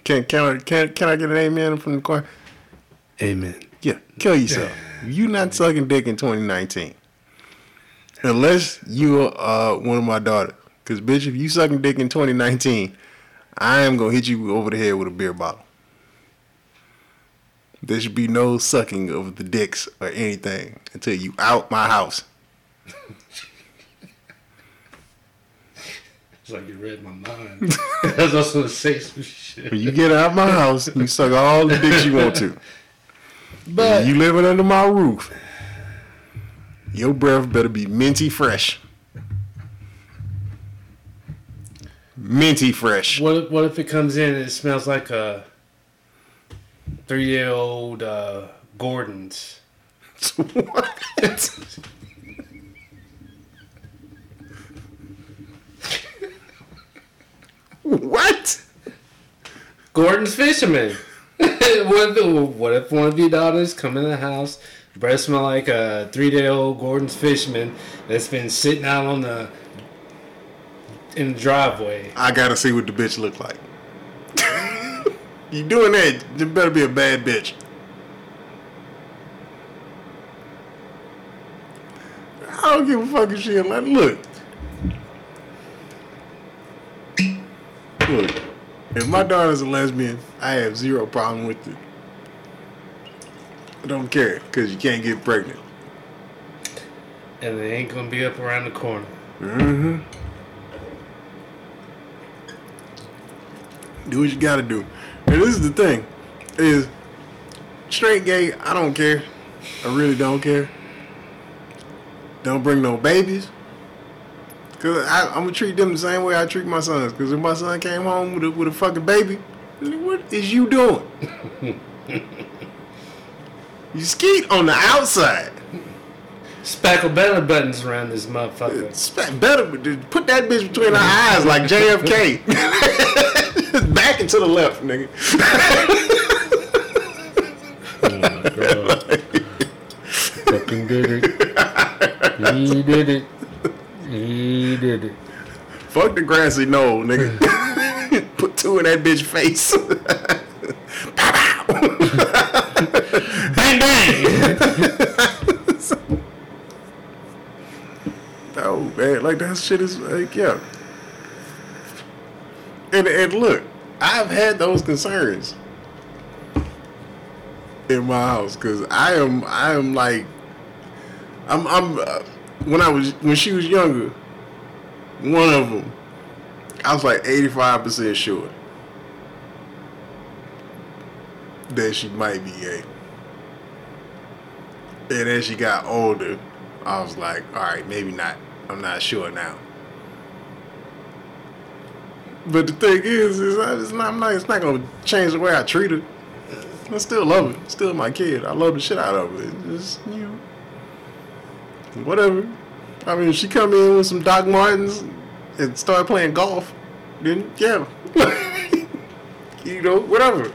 Speaker 1: Can can I can, can I get an amen from the choir?
Speaker 4: Amen.
Speaker 1: Yeah, kill yourself. you not sucking dick in 2019, unless you are uh, one of my daughters. Cause bitch, if you sucking dick in 2019, I am gonna hit you over the head with a beer bottle. There should be no sucking of the dicks or anything until you out my house.
Speaker 2: it's like you read my mind. I was also gonna say some shit.
Speaker 1: When you get out my house, you suck all the dicks you want to.
Speaker 2: But
Speaker 1: you living under my roof. Your breath better be minty fresh. Minty fresh.
Speaker 2: what if, what if it comes in and it smells like a three year old uh, Gorton's?
Speaker 1: what? what?
Speaker 2: Gorton's fisherman. what, if, what if one of your daughters come in the house, breath smell like a three day old Gorton's fisherman that's been sitting out on the in the driveway?
Speaker 1: I gotta see what the bitch look like. you doing that? You better be a bad bitch. I don't give a fuck if she a like. Look, look. If my daughter's a lesbian, I have zero problem with it. I don't care because you can't get pregnant.
Speaker 2: And they ain't gonna be up around the corner.
Speaker 1: Mm-hmm. Do what you gotta do. And this is the thing, is straight gay. I don't care. I really don't care. Don't bring no babies. Cause I, I'm gonna treat them the same way I treat my sons. Cause if my son came home with a, with a fucking baby, what is you doing? you skeet on the outside.
Speaker 2: Spackle belly buttons around this motherfucker.
Speaker 1: Better put that bitch between our eyes like JFK. Back and to the left, nigga.
Speaker 2: Oh my god. Fucking did it. He did it. He did it.
Speaker 1: Fuck the grassy knoll, nigga. Put two in that bitch face.
Speaker 2: Bang bang!
Speaker 1: oh man, like that shit is like yeah. And and look, I've had those concerns in my house because I am I am like I'm I'm uh, when I was when she was younger, one of them, I was like eighty five percent sure that she might be gay. And as she got older, I was like, all right, maybe not. I'm not sure now. But the thing is, is it's not, I'm not, it's not gonna change the way I treat her. I still love her. Still my kid. I love the shit out of her. Just you know, whatever. I mean, if she come in with some Doc Martens and start playing golf, then yeah, you know, whatever.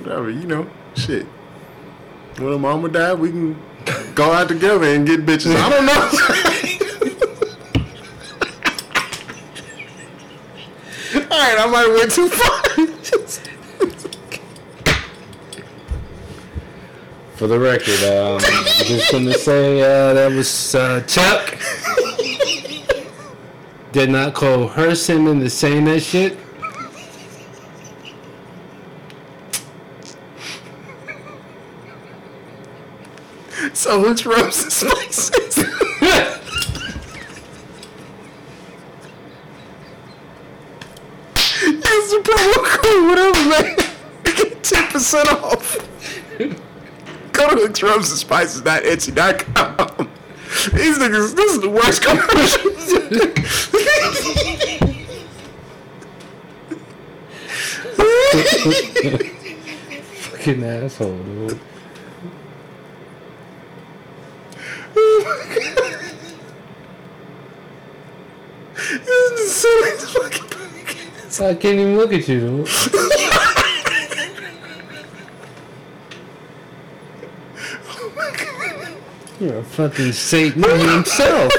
Speaker 1: Whatever, you know, shit. When mama died, we can go out together and get bitches. I don't know. Right, I might went too far.
Speaker 2: For the record, um, just gonna say uh, that was uh, Chuck. Did not coerce him into saying that shit.
Speaker 1: so it's rose and spices. Use the promo code, whatever, man. Get ten percent off. Go to hooksrubsandspices.etsy.com. These niggas, this is the worst commercial.
Speaker 2: Fucking asshole, dude. Oh my god.
Speaker 1: This is the silliest fucking.
Speaker 2: I can't even look at you. You're a fucking Satan himself.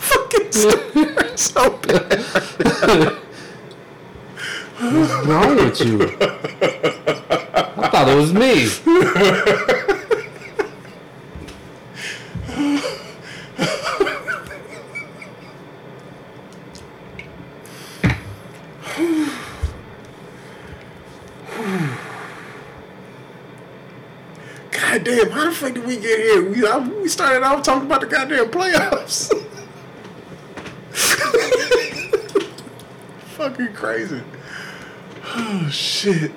Speaker 1: fucking stupid. so bad.
Speaker 2: What's wrong with you? I thought it was me.
Speaker 1: God damn, how the fuck did we get here? We, I, we started off talking about the goddamn playoffs. Fucking crazy. Oh, shit.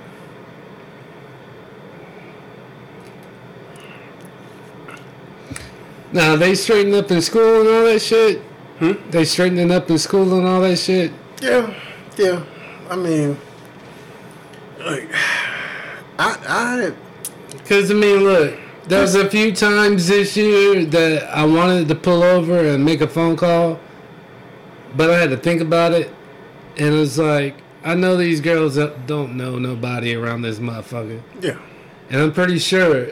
Speaker 2: Now they straightened up in school and all that shit. Hmm? They straightening up in school and all that shit.
Speaker 1: Yeah, yeah. I mean, like, I, I,
Speaker 2: Cause I mean, look, there was a few times this year that I wanted to pull over and make a phone call, but I had to think about it, and it was like, I know these girls don't know nobody around this motherfucker,
Speaker 1: yeah,
Speaker 2: and I'm pretty sure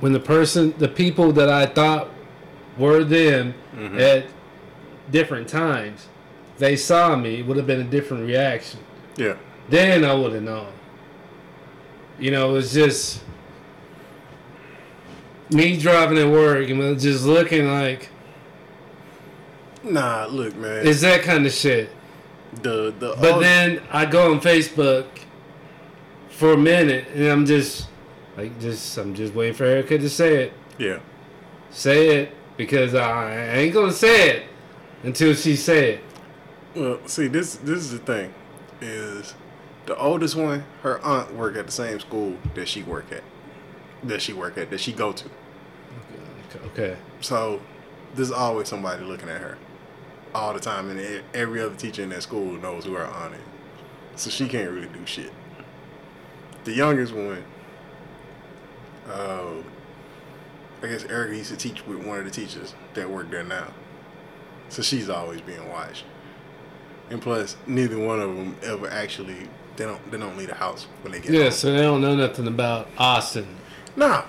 Speaker 2: when the person, the people that I thought were them mm-hmm. at different times, they saw me, it would have been a different reaction
Speaker 1: yeah.
Speaker 2: then I would have known. You know, it was just me driving at work and just looking like
Speaker 1: Nah, look, man.
Speaker 2: it's that kind of shit.
Speaker 1: the the
Speaker 2: But
Speaker 1: all-
Speaker 2: then I go on Facebook for a minute and I'm just like, just I'm just waiting for Erica to say it.
Speaker 1: yeah,
Speaker 2: Say it because I ain't gonna say it. until she say it.
Speaker 1: Well, see, this this is the thing, is the oldest one. Her aunt work at the same school that she work at, that she work at, that she go to.
Speaker 2: "Okay,
Speaker 1: So there's always somebody looking at her all the time, and every other teacher in that school knows who her aunt is. So she can't really do shit. The youngest one, uh, I guess Erica used to teach with one of the teachers that work there now. So she's always being watched. And plus, neither one of them ever actually they don't they don't leave the house when they get
Speaker 2: yeah."
Speaker 1: home.
Speaker 2: So they don't know nothing about Austin.
Speaker 1: No,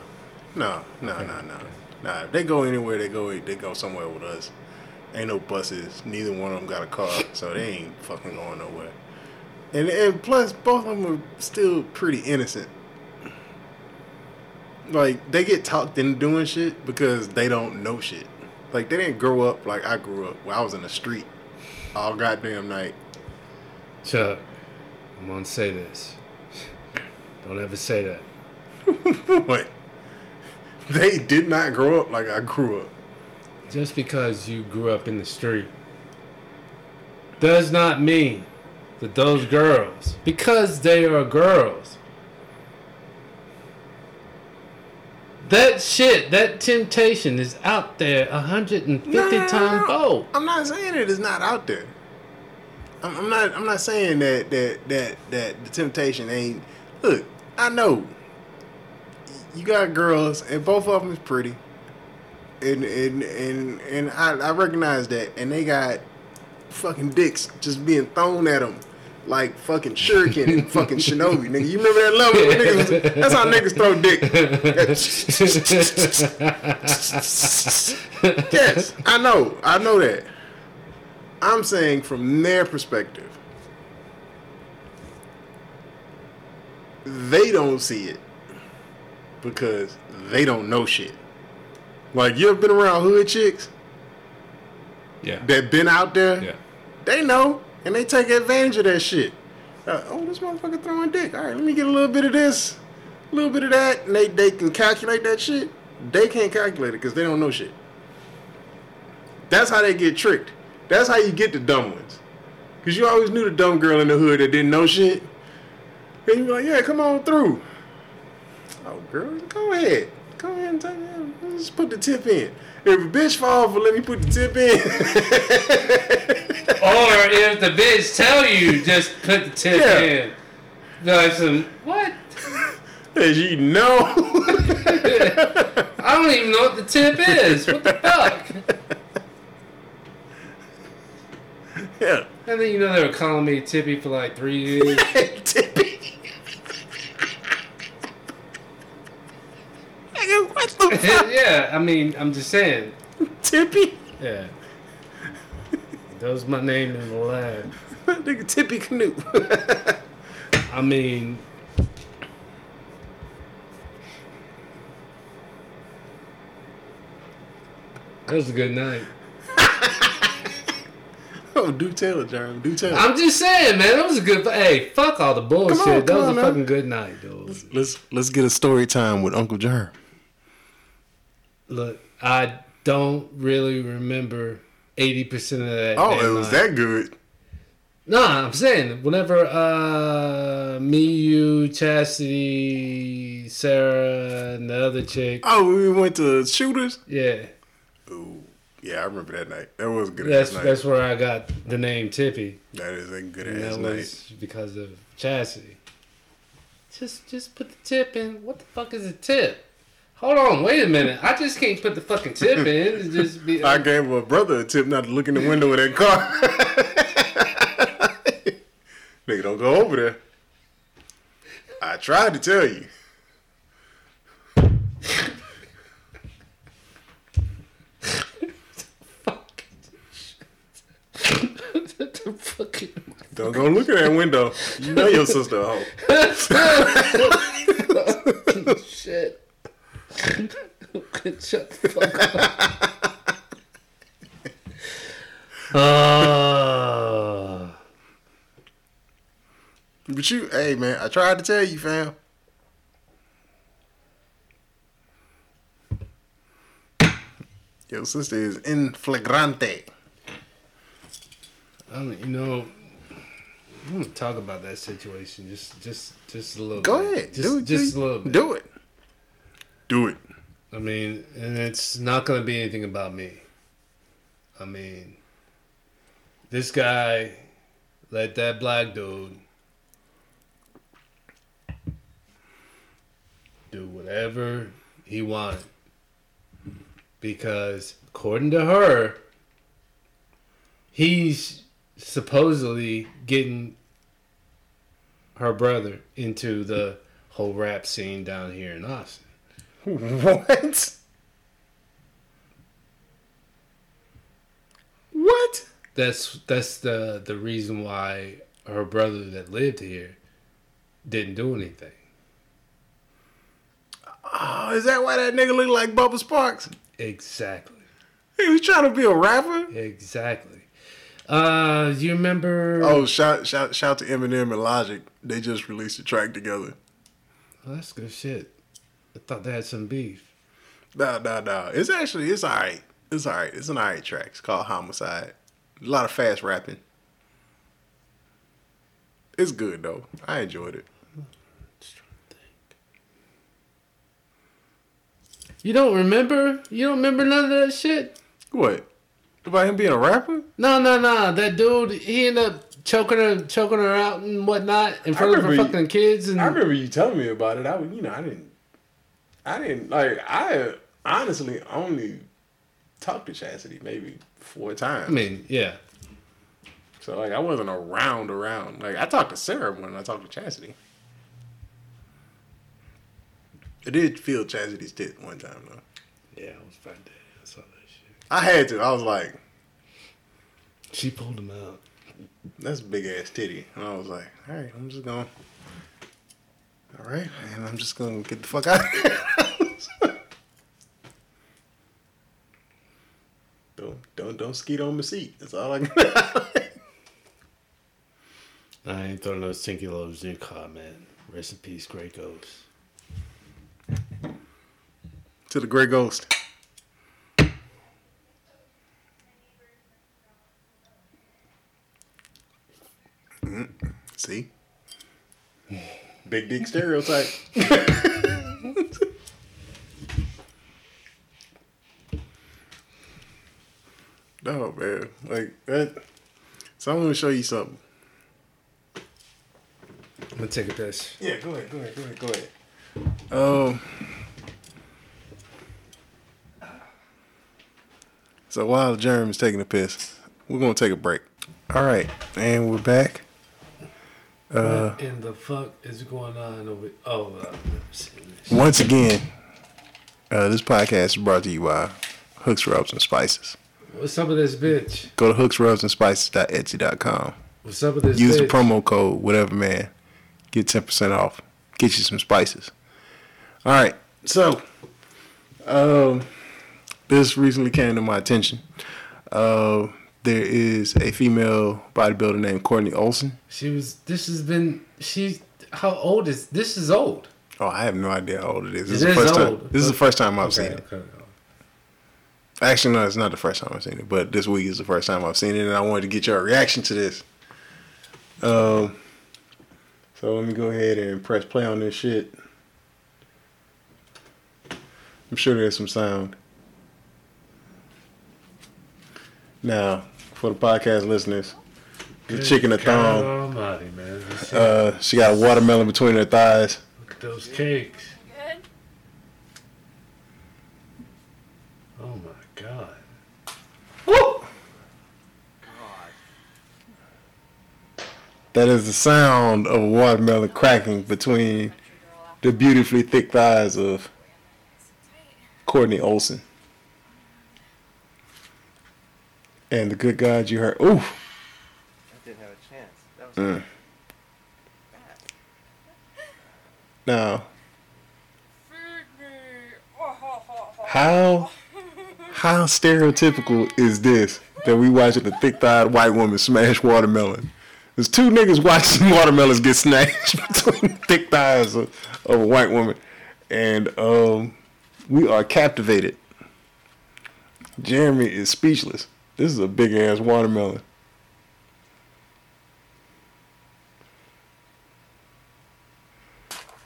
Speaker 1: no, no, no, no, nah. If they go anywhere, they go. They go somewhere with us. Ain't no buses. Neither one of them got a car, so they ain't fucking going nowhere. And and plus, both of them are still pretty innocent. Like they get talked into doing shit because they don't know shit. Like they didn't grow up like I grew up, where I was in the street all goddamn night.
Speaker 2: Chuck, I'm gonna say this. Don't ever say that.
Speaker 1: But they did not grow up like I grew up.
Speaker 2: Just because you grew up in the street does not mean that those girls, because they are girls, that shit, that temptation is out there 150
Speaker 1: No, no, no,
Speaker 2: times
Speaker 1: no.
Speaker 2: fold.
Speaker 1: I'm not saying it is not out there. I'm, I'm not. I'm not saying that that that that the temptation ain't. Look, I know you got girls, and both of them is pretty, and and and and I, I recognize that, and they got fucking dicks just being thrown at them. Like fucking shuriken and fucking shinobi, nigga. You remember that level? Niggas, that's how niggas throw dick. yes, I know. I know that. I'm saying from their perspective, they don't see it because they don't know shit. Like you ever been around hood chicks
Speaker 2: Yeah.
Speaker 1: that been out there?
Speaker 2: Yeah.
Speaker 1: They know and they take advantage of that shit. Uh, oh, this motherfucker throwing dick. All right, let me get a little bit of this, a little bit of that, and they they can calculate that shit. They can't calculate it because they don't know shit. That's how they get tricked. That's how you get the dumb ones. Cause you always knew the dumb girl in the hood that didn't know shit. And you be like, yeah, come on through. Oh, girl, go ahead. Go ahead and take it. Let's put the tip in. If a bitch fall for let me put the tip in.
Speaker 2: Or if the bitch tell you, just put the tip
Speaker 1: Yeah.
Speaker 2: in. Like some, what?
Speaker 1: As you know.
Speaker 2: I don't even know what the tip is. What the fuck?
Speaker 1: yeah.
Speaker 2: I think you know they were calling me Tippy for like three years.
Speaker 1: Tippy. Nigga, what the fuck?
Speaker 2: yeah, I mean, I'm just saying.
Speaker 1: Tippy?
Speaker 2: Yeah. That was my name in the lab.
Speaker 1: Nigga, Tippy Canoe.
Speaker 2: I mean, that was a good night.
Speaker 1: Oh, do tell, Jeremy. Do tell.
Speaker 2: I'm just saying, man, that was a good. Hey, fuck all the bullshit.
Speaker 1: Come on,
Speaker 2: that was
Speaker 1: on,
Speaker 2: a
Speaker 1: man.
Speaker 2: fucking good night, dude.
Speaker 1: let's let's get a story time with Uncle Jerm.
Speaker 2: Look, I don't really remember eighty percent of that.
Speaker 1: Oh, it was that good.
Speaker 2: Nah, I'm saying whenever uh me, you, Chastity, Sarah, and the other chick,
Speaker 1: Oh, we went to shooters.
Speaker 2: yeah,
Speaker 1: yeah, I remember that night. That was a good
Speaker 2: that's
Speaker 1: ass night.
Speaker 2: that's where I got the name Tippy.
Speaker 1: that is a good
Speaker 2: And
Speaker 1: ass
Speaker 2: that
Speaker 1: night.
Speaker 2: was because of Chastity. Just just put the tip in. What the fuck is a tip? Hold on, wait a minute. I just can't put the fucking tip in. It's just be.
Speaker 1: I gave my brother a tip not to look in the window of that car. Nigga, don't go over there. I tried to tell you.
Speaker 2: The.
Speaker 1: Don't go look at that window. You know your sister a hoe.
Speaker 2: Shit. Shut the fuck up. Uh,
Speaker 1: But you, hey man, I tried to tell you, fam. Your sister is in flagrante.
Speaker 2: I don't, you know, I want to talk about that situation just, just, just a little.
Speaker 1: Go
Speaker 2: bit.
Speaker 1: ahead.
Speaker 2: just,
Speaker 1: do it.
Speaker 2: just
Speaker 1: do,
Speaker 2: a little bit.
Speaker 1: Do it. Do it.
Speaker 2: I mean, and it's not going to be anything about me. I mean, this guy let that black dude do whatever he wanted. Because, according to her, he's supposedly getting her brother into the whole rap scene down here in Austin.
Speaker 1: What? What?
Speaker 2: that's that's the the reason why her brother that lived here didn't do anything.
Speaker 1: Oh, is that why that nigga looked like Bubba Sparxxx?
Speaker 2: Exactly.
Speaker 1: He was trying to be a rapper.
Speaker 2: Exactly. Uh, you remember?
Speaker 1: Oh, shout shout shout to Eminem and Logic. They just released a track together.
Speaker 2: Oh, that's good shit. I thought they had some beef.
Speaker 1: No, no, no. It's actually it's alright. It's alright. It's an alright track. It's called Homicide. A lot of fast rapping. It's good though. I enjoyed it.
Speaker 2: Just trying to think. You don't remember? You don't remember none of that shit?
Speaker 1: What? About him being a rapper?
Speaker 2: No, no, no. That dude, he ended up choking her, choking her out and whatnot in front of her
Speaker 1: you-
Speaker 2: fucking kids. And
Speaker 1: I remember you telling me about it. I was, you know, I didn't, I didn't like. I honestly only talked to Chastity maybe four times.
Speaker 2: I mean, yeah.
Speaker 1: so like, I wasn't around around. Like, I talked to Sarah when I talked to Chastity. I did feel Chastity's tit one time though.
Speaker 2: Yeah, I was fat day. I saw that shit.
Speaker 1: I had to. I was like,
Speaker 2: She pulled him out.
Speaker 1: that's a big ass titty, and I was like, all right, I'm just going. All right, and I'm just gonna get the fuck out. of here. don't don't don't skeet on my seat. That's all I can.
Speaker 2: I ain't throwing no stinky loaves in your car, man. Rest in peace, Grey Ghost.
Speaker 1: to the gray ghost. Mm, See, big dick stereotype. no man, like that. So I'm gonna show you something.
Speaker 2: I'm gonna take a piss.
Speaker 1: Yeah, go ahead, go ahead, go ahead, go ahead. Um. So while Jerm is taking a piss, we're gonna take a break. All right, and we're back. Uh,
Speaker 2: what in the fuck is going on over? Oh, I've never seen this.
Speaker 1: once again, uh, this podcast is brought to you by Hooks Rubs and Spices.
Speaker 2: What's up with this bitch?
Speaker 1: Go to hooksrubsandspices.etsy.com.
Speaker 2: What's up with this
Speaker 1: Use
Speaker 2: bitch?
Speaker 1: the promo code whatever man. Get ten percent off. Get you some spices. All right. So, um, this recently came to my attention. Uh, there is a female bodybuilder named Courtney Olson.
Speaker 2: She was. This has been. She's. How old is this? Is old.
Speaker 1: Oh, I have no idea how old it is. This
Speaker 2: It
Speaker 1: is the
Speaker 2: is
Speaker 1: first time.
Speaker 2: old.
Speaker 1: This is the first time I've
Speaker 2: Okay,
Speaker 1: seen it.
Speaker 2: okay.
Speaker 1: Actually, no, it's not the first time I've seen it, but this week is the first time I've seen it, and I wanted to get your reaction to this. Um, so let me go ahead and press play on this shit. I'm sure there's some sound. Now, for the podcast listeners, the
Speaker 2: Good
Speaker 1: chicken a
Speaker 2: God
Speaker 1: thong.
Speaker 2: Almighty, man.
Speaker 1: Uh, she got a watermelon between her thighs.
Speaker 2: Look at those cakes.
Speaker 5: Good.
Speaker 2: Oh my god.
Speaker 1: That is the sound of a watermelon cracking between the beautifully thick thighs of Courtney Olson. And the good God you heard. Ooh.
Speaker 6: I didn't have a chance. That was
Speaker 1: Mm. Now, how how stereotypical is this that we watching a thick thighed white woman smash watermelon? There's two niggas watching watermelons get snatched between the thick thighs of, of a white woman, and um, we are captivated. Jeremy is speechless. This is a big ass watermelon.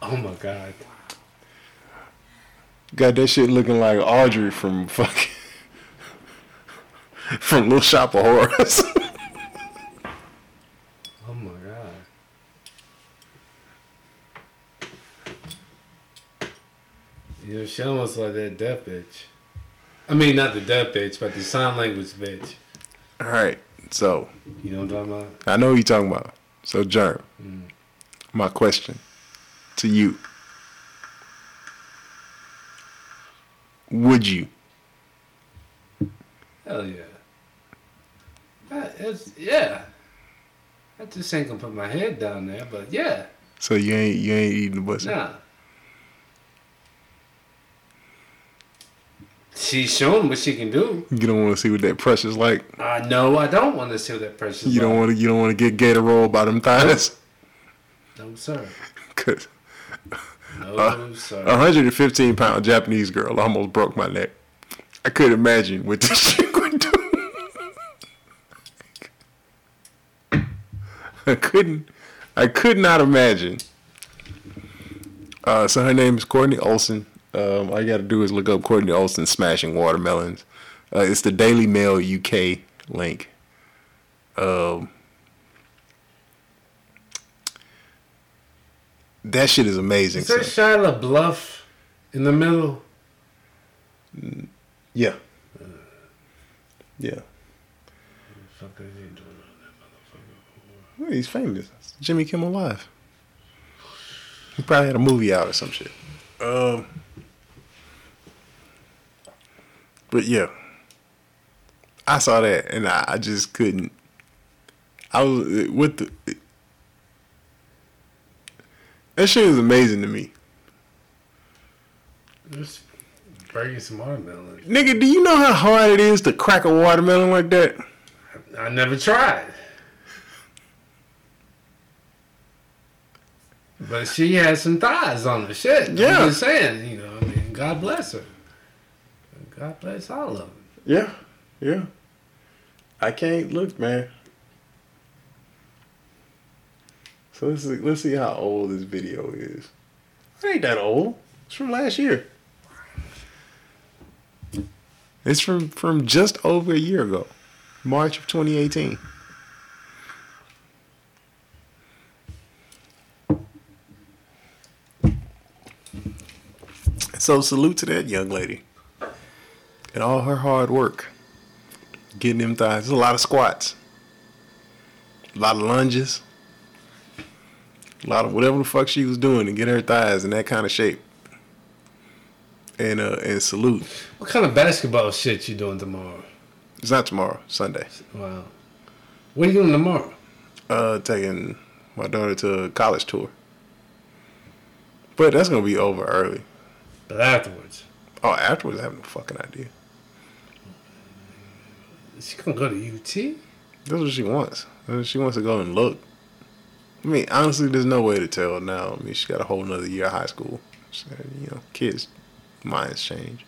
Speaker 2: Oh my god.
Speaker 1: Got that shit looking like Audrey from fucking from Little Shop of Horrors.
Speaker 2: oh my god. You're showing us like that death bitch. I mean, not the deaf bitch, but the sign language bitch.
Speaker 1: All right, so
Speaker 2: You know what I'm talking about?
Speaker 1: I know who you're talking about. So, Jerm, mm. my question to you: Would you?
Speaker 2: Hell yeah. That is, yeah. I just ain't gonna put my head down there, but yeah.
Speaker 1: So you ain't you ain't eating the pussy?
Speaker 2: Nah. She's showing what she can do.
Speaker 1: You don't want to see what that pressure's like.
Speaker 2: I know I don't want to see what that pressure
Speaker 1: You don't want to. You don't want to get gator rolled by them thighs.
Speaker 2: No, sir.
Speaker 1: Cause
Speaker 2: No,
Speaker 1: Uh,
Speaker 2: sir.
Speaker 1: a 115 pound Japanese girl almost broke my neck. I could imagine what this shit would do. I couldn't. I could not imagine. Uh, so her name is Courtney Olson. Um, all you got to do is look up Courtney Olson smashing watermelons. Uh, it's the Daily Mail UK link. Um, that shit is amazing.
Speaker 2: Is that. Shia LaBeouf in the middle?
Speaker 1: Yeah. Yeah.
Speaker 2: Fuck is he doing?
Speaker 1: Well, he's famous. Jimmy Kimmel Live. He probably had a movie out or some shit. Um. But yeah, I saw that and I, I just couldn't. I was with the. That shit was amazing to me,
Speaker 2: Just breaking some watermelon.
Speaker 1: nigga. Do you know how hard it is to crack a watermelon like that?
Speaker 2: I never tried. But she had some thighs on her shit.
Speaker 1: Yeah.
Speaker 2: I'm just saying, you know, I mean, God bless her. God bless all of them.
Speaker 1: Yeah, yeah. I can't look, man. So let's see, let's see how old this video is. It ain't that old. It's from last year. It's from from just over a year ago, March of 2018. So salute to that young lady and all her hard work getting them thighs. There's a lot of squats, a lot of lunges, a lot of whatever the fuck she was doing to get her thighs in that kind of shape. And uh, and salute.
Speaker 2: What kind of basketball shit you doing tomorrow?
Speaker 1: It's not tomorrow, Sunday.
Speaker 2: Wow. What are you doing tomorrow?
Speaker 1: Uh, taking my daughter to a college tour. But that's gonna be over early.
Speaker 2: But afterwards.
Speaker 1: Oh, afterwards, I have no fucking idea.
Speaker 2: She gonna go to UT?
Speaker 1: That's what she wants. Uh, she wants to go and look. I mean, honestly, there's no way to tell now. I mean, she got a whole nother year of high school. So, you know, kids' minds change.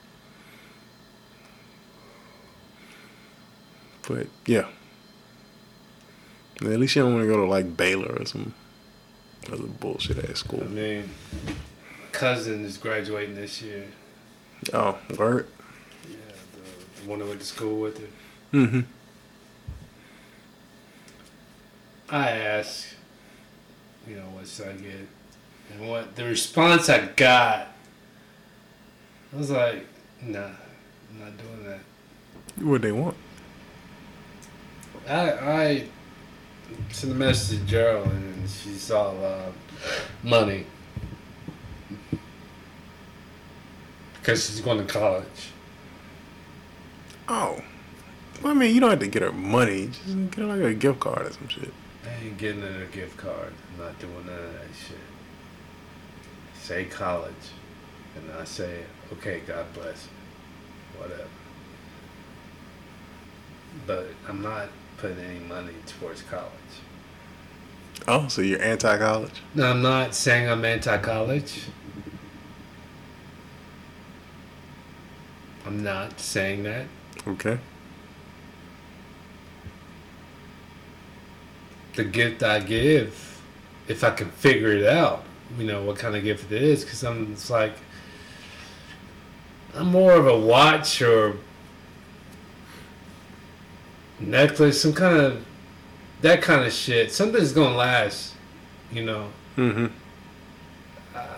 Speaker 1: But yeah, at least she don't want to go to like Baylor or some other bullshit ass school.
Speaker 2: I mean, cousin is graduating this year.
Speaker 1: Oh, word.
Speaker 2: Yeah, the one that went to school with her.
Speaker 1: Mm-hmm.
Speaker 2: I asked, you know, what should I get? And what the response I got, I was like, nah, I'm not doing that.
Speaker 1: What they want?
Speaker 2: I I sent a message to Gerald and she saw uh, money because she's going to college.
Speaker 1: Oh, well, I mean, you don't have to get her money. Just get her like a gift card or some shit.
Speaker 2: I ain't getting her a gift card. I'm not doing none of that shit. Say college, and I say, okay, God bless you, whatever. But I'm not putting any money towards college.
Speaker 1: Oh, so you're anti-college?
Speaker 2: No, I'm not saying I'm anti-college. I'm not saying that.
Speaker 1: Okay.
Speaker 2: The gift I give, if I can figure it out, you know, what kind of gift it is because I'm it's like I'm more of a watch or necklace, some kind of that kind of shit. Something's gonna last, you know.
Speaker 1: Mm-hmm.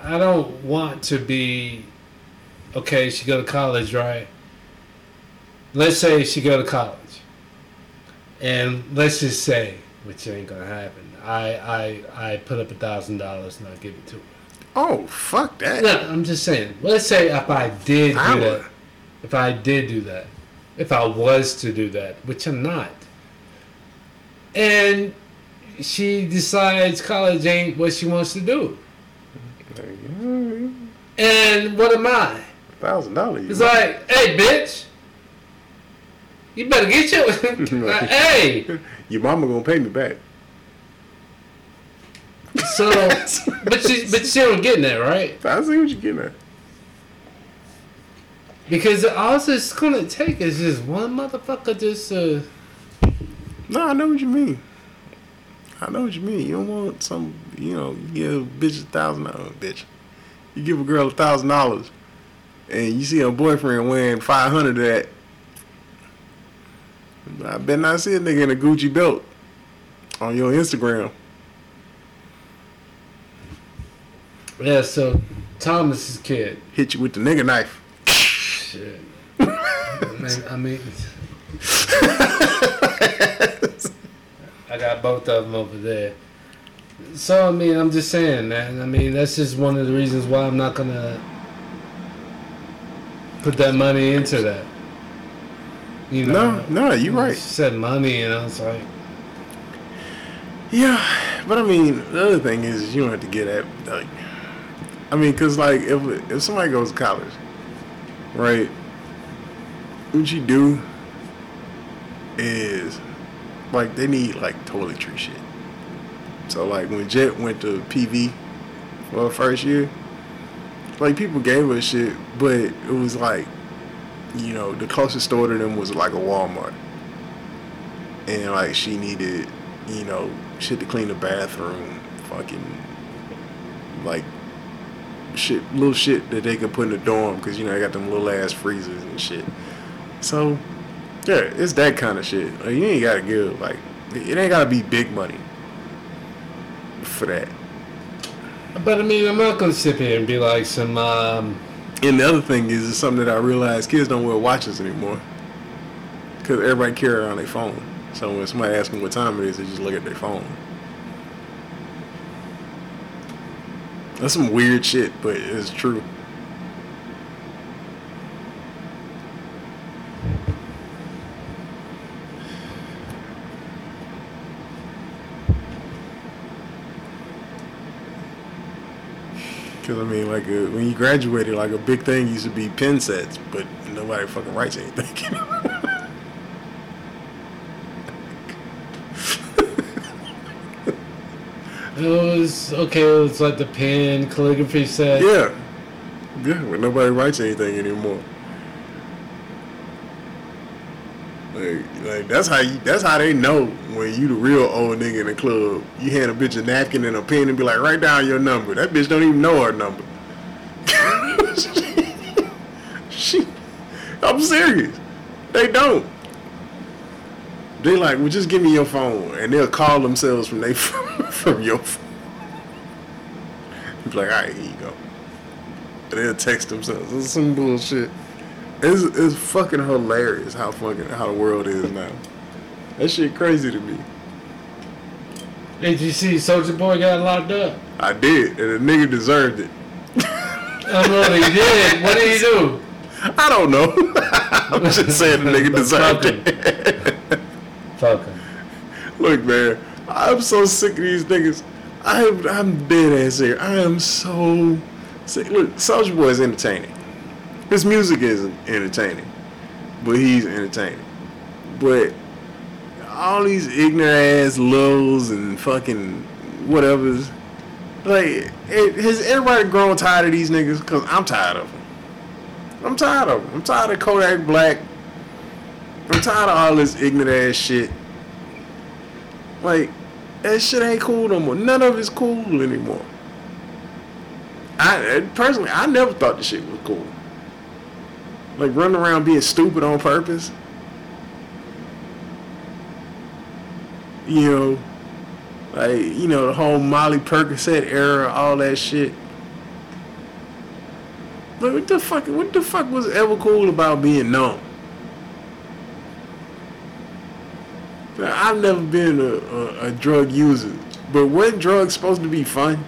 Speaker 2: I don't want to be okay. She go to college, right? Let's say she go to college, and let's just say, which ain't gonna happen. I I I put up a thousand dollars and I give it to her.
Speaker 1: Oh fuck that.
Speaker 2: No, I'm just saying. Let's say if I did
Speaker 1: I
Speaker 2: do
Speaker 1: would.
Speaker 2: that, if I did do that, if I was to do that, which I'm not, and she decides college ain't what she wants to do, and what am I?
Speaker 1: Thousand dollars.
Speaker 2: It's like, hey, bitch, you better get your. like, hey,
Speaker 1: Your mama gonna pay me back.
Speaker 2: so, but she, but she don't getting that right
Speaker 1: I see what you're getting at.
Speaker 2: because all it's gonna take is just one motherfucker just uh.
Speaker 1: No, I know what you mean. I know what you mean. You don't want some, you know, you give a bitch a thousand dollars, bitch. You give a girl a thousand dollars, and you see her boyfriend wearing five hundred of that. I bet not see a nigga in a Gucci belt on your Instagram.
Speaker 2: Yeah, so Thomas's kid.
Speaker 1: Hit you with the nigga knife.
Speaker 2: Shit. Man, I mean, I got both of them over there. So I mean, I'm just saying, man. I mean, that's just one of the reasons why I'm not gonna put that money into that. You know,
Speaker 1: No, no, you're right.
Speaker 2: She said money, and I was like,
Speaker 1: Yeah, but I mean, the other thing is you don't have to get at like, I mean, cause like if if somebody goes to college, right, what you do is like they need like toiletry shit. So like when Jet went to PV for her first year, like people gave her shit, but it was like, you know, the closest store to them was like a Walmart, and like she needed, you know, shit to clean the bathroom, fucking, like, shit, little shit that they could put in the dorm because you know they got them little ass freezers and shit. So, yeah, it's that kind of shit. Like, you ain't gotta give like, it ain't gotta be big money for that.
Speaker 2: but I mean, I'm not gonna sit here and be like some. Um,
Speaker 1: And the other thing is, it's something that I realized kids don't wear watches anymore. Because everybody carry around their phone. So when somebody asks them what time it is, they just look at their phone. That's some weird shit, but it's true. Because, I mean, like, uh, when you graduated, like, a big thing used to be pen sets, but nobody fucking writes anything.
Speaker 2: it was okay. It was like the pen calligraphy set.
Speaker 1: yeah. Yeah, but nobody writes anything anymore. Like, like that's how you, that's how they know when you the real old nigga in the club. You hand a bitch a napkin and a pen and be like, write down your number. That bitch don't even know her number. she, I'm serious. They don't. They like, well, just give me your phone, and they'll call themselves from they from your phone. Be like, all right, here you go. And they'll text themselves. It's some bullshit. It's, it's fucking hilarious how fucking how the world is now. That shit crazy to me.
Speaker 2: Did you see Soulja Boy got locked up?
Speaker 1: I did, and the nigga deserved it.
Speaker 2: I know he did. What did he do?
Speaker 1: I don't know. I'm just saying the nigga deserved it.
Speaker 2: Fuck him.
Speaker 1: Look, man, I'm so sick of these niggas. I'm I'm dead ass here. I am so sick. Look, Soulja Boy is entertaining. His music isn't entertaining, but he's entertaining. But all these ignorant ass lulls and fucking whatever's like, it, has everybody grown tired of these niggas? Cause I'm tired of them. I'm tired of them. I'm tired of Kodak Black. I'm tired of all this ignorant ass shit. Like, that shit ain't cool no more. None of it's cool anymore. I personally, I never thought the shit was cool. Like running around being stupid on purpose. You know, like you know the whole Molly Percocet era, all that shit. Like what the fuck? What the fuck was ever cool about being numb? Now, I've never been a, a, a drug user, but weren't drugs supposed to be fun?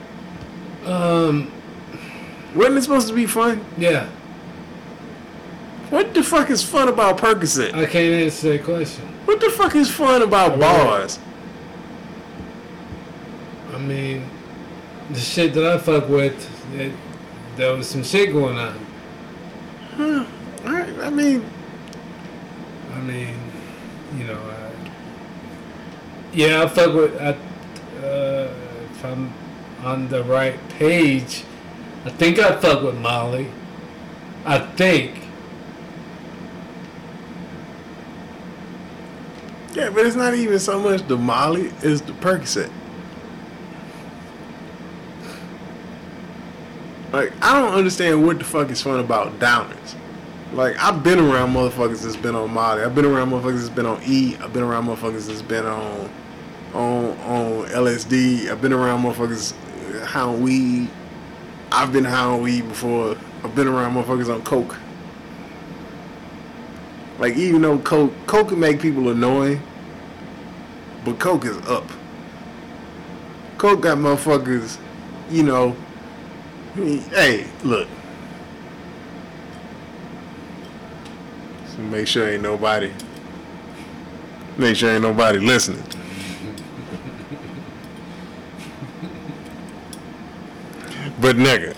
Speaker 2: Um,
Speaker 1: Wasn't it supposed to be fun?
Speaker 2: yeah,
Speaker 1: What the fuck is fun about Percocet?
Speaker 2: I can't answer that question.
Speaker 1: What the fuck is fun about bars?
Speaker 2: I mean, the shit that I fuck with, it, there was some shit going on. Huh.
Speaker 1: I, I mean,
Speaker 2: I mean, you know, I, yeah, I fuck with. I, uh, if I'm on the right page, I think I fuck with Molly. I think.
Speaker 1: Yeah, but it's not even so much the Molly, it's the Percocet. Like, I don't understand what the fuck is fun about downers. Like, I've been around motherfuckers that's been on Molly. I've been around motherfuckers that's been on E. I've been around motherfuckers that's been on on on LSD. I've been around motherfuckers uh, high weed. I've been on weed before. I've been around motherfuckers on coke. Like even though coke coke can make people annoying, but coke is up. Coke got motherfuckers, you know. I mean, hey, look. So make sure ain't nobody. Make sure ain't nobody listening. But nigga,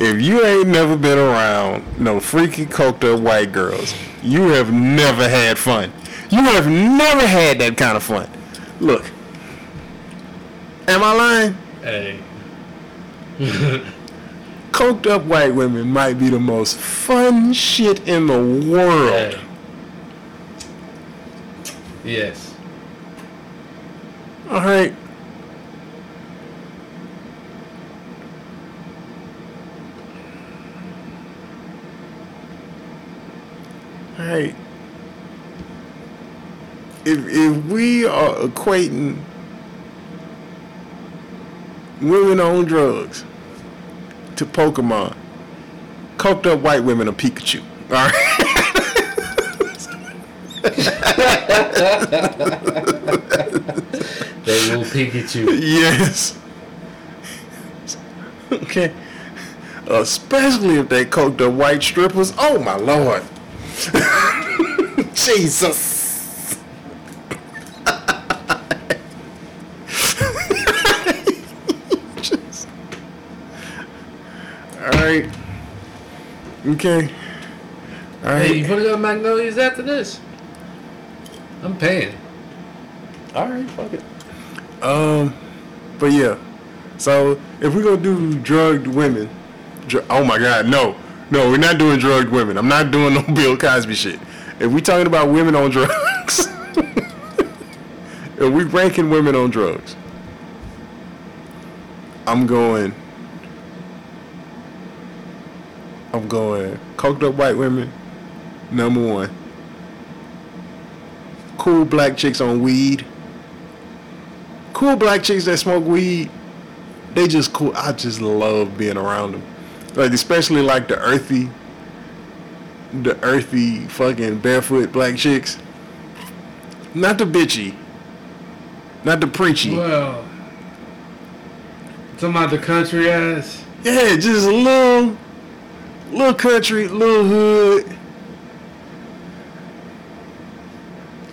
Speaker 1: if you ain't never been around no freaky coked up white girls, you have never had fun. You have never had that kind of fun. Look, am I lying?
Speaker 2: Hey,
Speaker 1: Coked up white women might be the most fun shit in the world.
Speaker 2: hey. Yes.
Speaker 1: All right. Right. If if we are equating women on drugs to Pokemon, coked up white women are Pikachu. All right.
Speaker 2: They will Pikachu.
Speaker 1: Yes. Okay. Especially if they coked up white strippers. Oh my lord. Jesus. Just- All right. Okay. All right.
Speaker 2: Hey, you put it on Magnolias after this? I'm paying.
Speaker 1: All right, fuck it. Um, but yeah. So if we're gonna do drugged women, dr- oh my god, no, no, we're not doing drugged women. I'm not doing no Bill Cosby shit. If we talking about women on drugs, if we ranking women on drugs, I'm going. I'm going coked up white women, number one. Cool black chicks on weed. Cool black chicks that smoke weed, they just cool. I just love being around them. Like especially like the earthy, the earthy fucking barefoot black chicks. Not the bitchy. Not the preachy.
Speaker 2: Well, talking about the country ass.
Speaker 1: Yeah, just a little, little country, little hood.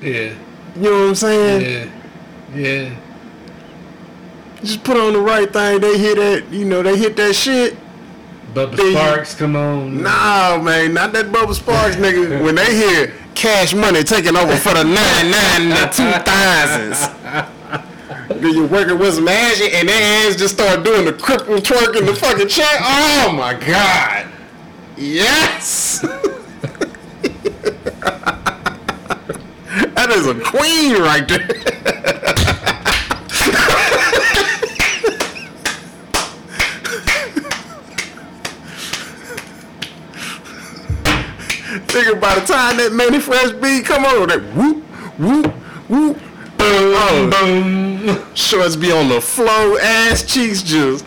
Speaker 2: Yeah,
Speaker 1: You know what I'm saying?
Speaker 2: yeah, yeah.
Speaker 1: Just put on the right thing. They hit that, you know, they hit that shit.
Speaker 2: Bubba
Speaker 1: They-
Speaker 2: Sparxxx, come on.
Speaker 1: Nah, man, not that Bubba Sparxxx nigga. When they hear cash money taking over for the 99 and the 2000s. Then you're working with some ass and their ass just start doing the cripple twerk in the fucking chair. Oh my god. Yes. that is a queen right there. nigga, by the time that Mannie Fresh beat come on, that whoop, whoop, whoop, boom, boom. Shorts be on the flow, ass cheeks just.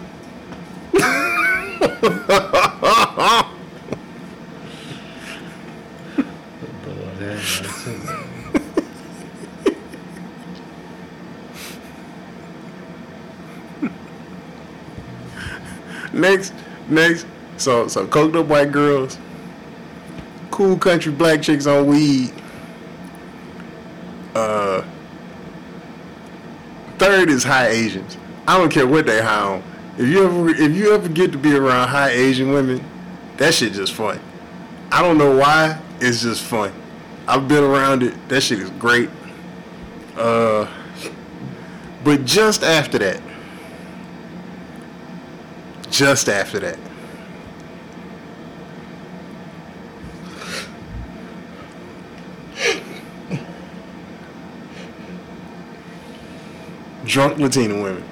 Speaker 1: Next, next. So, so coked up white girls, cool country black chicks on weed. Uh, third is high Asians. I don't care what they high on. If you ever, if you ever get to be around high Asian women, that shit just fun. I don't know why. It's just fun. I've been around it. That shit is great. Uh, but just after that, just after that. Drunk Latina women.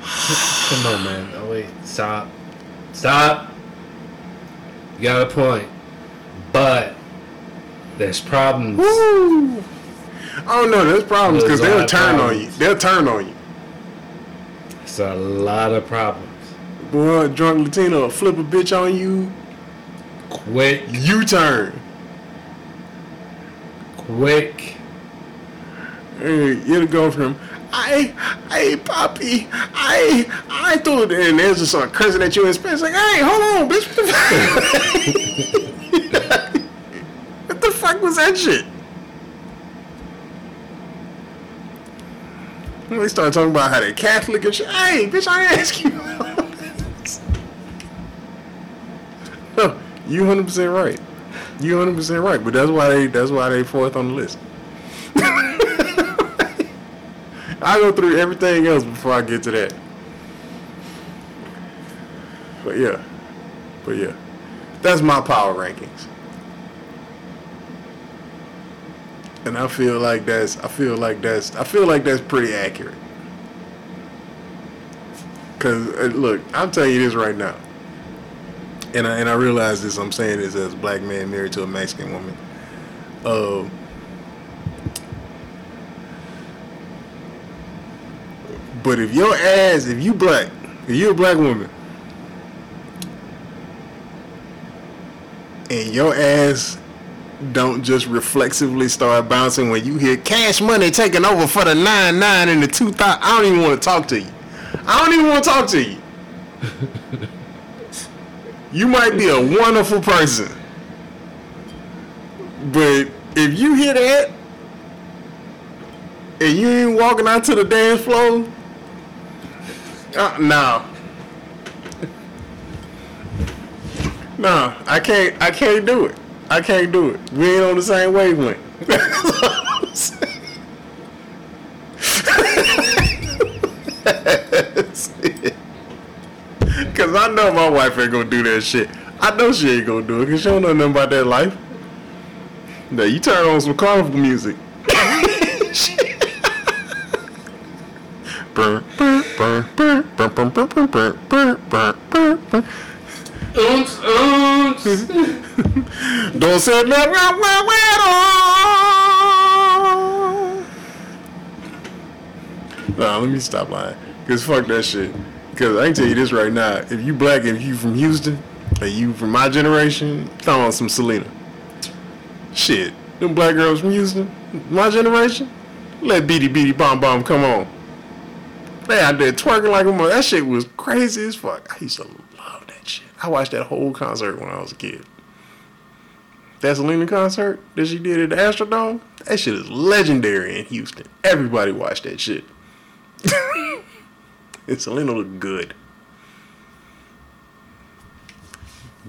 Speaker 2: Come on, man. Oh wait, stop, stop. You got a point, but there's problems.
Speaker 1: Woo! Oh no, there's problems because they'll turn on you. They'll turn on you.
Speaker 2: It's a lot of problems.
Speaker 1: Boy, drunk Latino will flip a bitch on you.
Speaker 2: Quick,
Speaker 1: You turn.
Speaker 2: quick.
Speaker 1: Hey, it'll go from I, I, Poppy, I, I thought, and there's just start cursing at you in Spanish, like, hey, hold on, bitch. What the fuck, what the fuck was that shit? They start talking about how they Catholic and shit. Hey, bitch, I ask you. you hundred percent right. You hundred percent right. But that's why they that's why they fourth on the list. I go through everything else before I get to that. But yeah, but yeah, that's my power rankings, and I feel like that's I feel like that's I feel like that's pretty accurate. Cause uh, look, I'm telling you this right now, and I and I realize this. I'm saying this as a black man married to a Mexican woman. Um. But if your ass, if you black, if you a black woman, and your ass don't just reflexively start bouncing when you hear cash money taking over for the nine nine and the two thousand, I don't even want to talk to you. I don't even want to talk to you. you might be a wonderful person, but if you hear that and you ain't walking out to the dance floor, uh, no. No, I can't. I can't do it. I can't do it. We ain't on the same wavelength. Cause I know my wife ain't gonna do that shit. I know she ain't gonna do it because she don't know nothing about that life. Now you turn on some carnival music. Burn,
Speaker 2: Oons, oons.
Speaker 1: Don't say me wrong, wrong, wrong. Nah, let me stop lying. Cause fuck that shit. Cause I can tell you this right now. If you black, and you from Houston, and you from my generation, come on some Selena. Shit, them black girls from Houston, my generation, let Bidi Bidi Bom Bom come on. They out there twerking like a mother. That shit was crazy as fuck. I used to love that shit. I watched that whole concert when I was a kid. That Selena concert that she did at the Astrodome, that shit is legendary in Houston. Everybody watched that shit. and Selena looked good.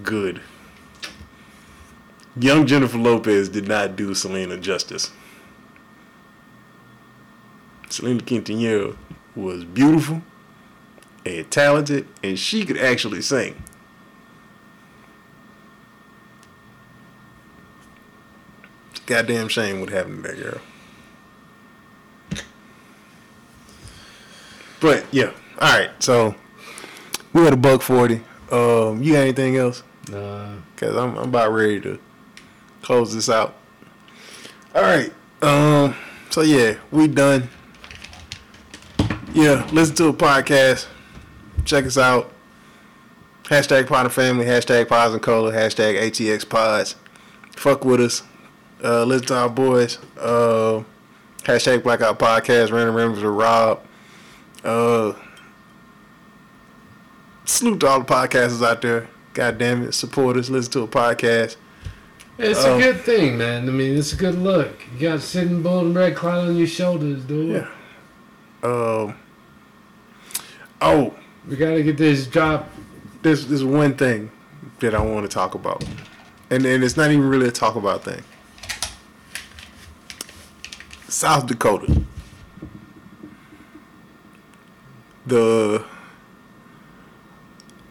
Speaker 1: Good. Young Jennifer Lopez did not do Selena justice. Selena Quintanilla was beautiful and talented, and she could actually sing. It's a goddamn shame what happened to that girl. But yeah, all right. So we at a buck forty. Um, you got anything else?
Speaker 2: Nah.
Speaker 1: because I'm, I'm about ready to close this out. All right. Um. So yeah, we done. Yeah, listen to a podcast. Check us out. Hashtag Pod Family. Hashtag Pods and Cola. Hashtag ATX Pods. Fuck with us. Uh, listen to our boys. Uh, hashtag Blackout Podcast. Random Remembers with Rob. Uh, salute to all the podcasters out there. God damn it, support us. Listen to a podcast.
Speaker 2: It's
Speaker 1: Um,
Speaker 2: a good thing, man. I mean, it's a good look. You got sitting bull and red cloud on your shoulders, dude.
Speaker 1: Yeah. Um. Oh,
Speaker 2: We gotta get this job.
Speaker 1: there's there's one thing that I want to talk about, and and it's not even really a talk about thing. South Dakota, the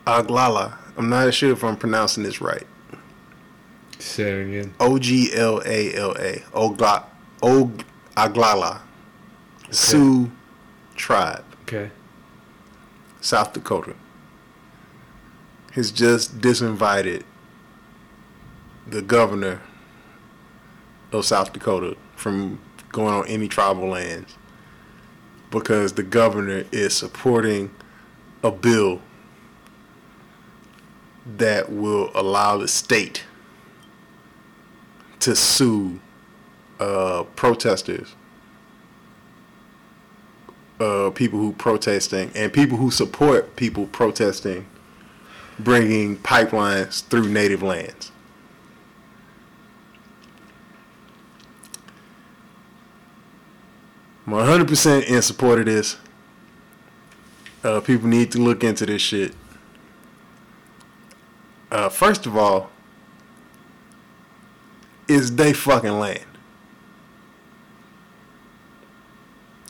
Speaker 1: Oglala. I'm not sure if I'm pronouncing this right.
Speaker 2: Say it again.
Speaker 1: O G L A L A. Ogla Og Oglala. Sioux tribe.
Speaker 2: Okay.
Speaker 1: South Dakota. Has just disinvited the governor of South Dakota from going on any tribal lands because the governor is supporting a bill that will allow the state to sue uh, protesters uh, people who protesting and people who support people protesting bringing pipelines through native lands. I'm 100% in support of this. Uh, people need to look into this shit. Uh, first of all, it's they fucking land.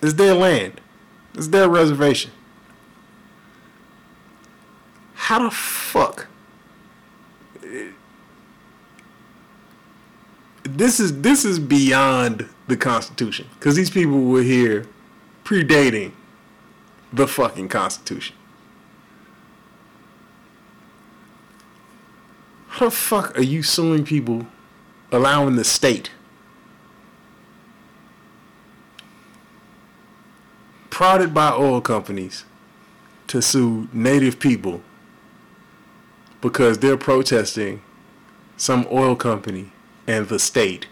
Speaker 1: It's their land. It's their reservation. How the fuck? This is this is beyond the Constitution because these people were here predating the fucking Constitution. How the fuck are you suing people, allowing the state prodded by oil companies to sue native people because they're protesting some oil company and the state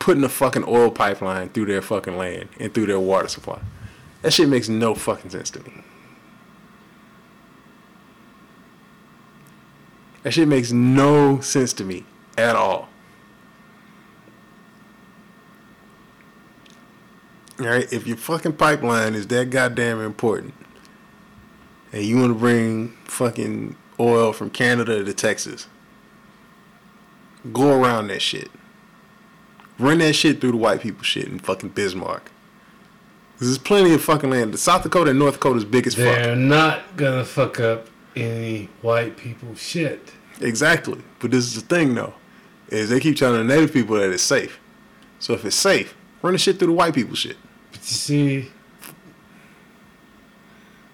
Speaker 1: putting a fucking oil pipeline through their fucking land and through their water supply. That shit makes no fucking sense to me. That shit makes no sense to me at all. Alright, if your fucking pipeline is that goddamn important, and you want to bring fucking oil from Canada to Texas, go around that shit. Run that shit through the white people shit in fucking Bismarck. There's plenty of fucking land. The South Dakota and North Dakota is big as fuck.
Speaker 2: They're not gonna fuck up any white people shit.
Speaker 1: Exactly. But this is the thing though, is they keep telling the native people that it's safe. So if it's safe, run the shit through the white people shit.
Speaker 2: But you see,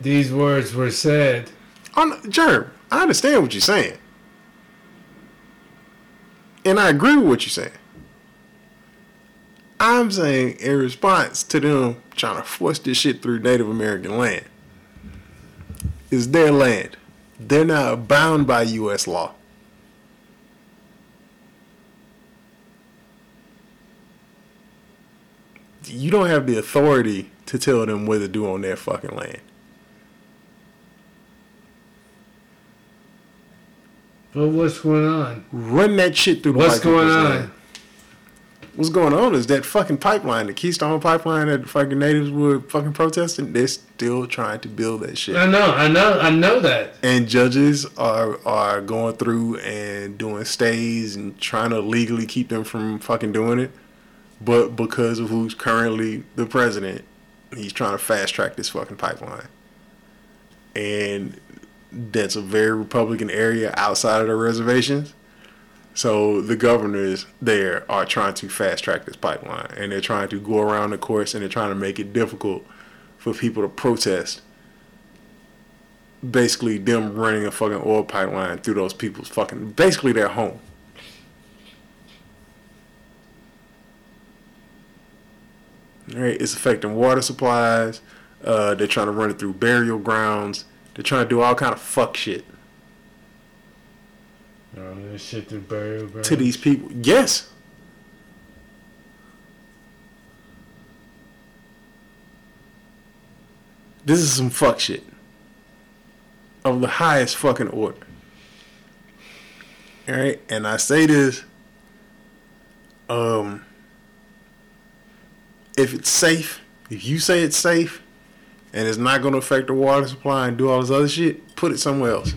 Speaker 2: these words were said.
Speaker 1: On Jerm, I understand what you're saying. And I agree with what you're saying. I'm saying in response to them trying to force this shit through Native American land. It's their land. They're not bound by US law. You don't have the authority to tell them what to do on their fucking land.
Speaker 2: But what's going on?
Speaker 1: run that shit through the
Speaker 2: What's going on?
Speaker 1: land. What's going on is that fucking pipeline, the Keystone pipeline that the fucking natives were fucking protesting, they're still trying to build that shit.
Speaker 2: I know, I know, I know that.
Speaker 1: And judges are are going through and doing stays and trying to legally keep them from fucking doing it. But because of who's currently the president, he's trying to fast track this fucking pipeline. And that's a very Republican area outside of the reservations. So the governors there are trying to fast track this pipeline and they're trying to go around the courts and they're trying to make it difficult for people to protest basically them running a fucking oil pipeline through those people's fucking basically their home. Right, it's affecting water supplies. Uh, they're trying to run it through burial grounds. They're trying to do all kind of fuck shit
Speaker 2: Oh, that shit through burial ground.
Speaker 1: to these people. Yes. This is some fuck shit of the highest fucking order. All right, and I say this um if it's safe, if you say it's safe and it's not going to affect the water supply and do all this other shit, put it somewhere else.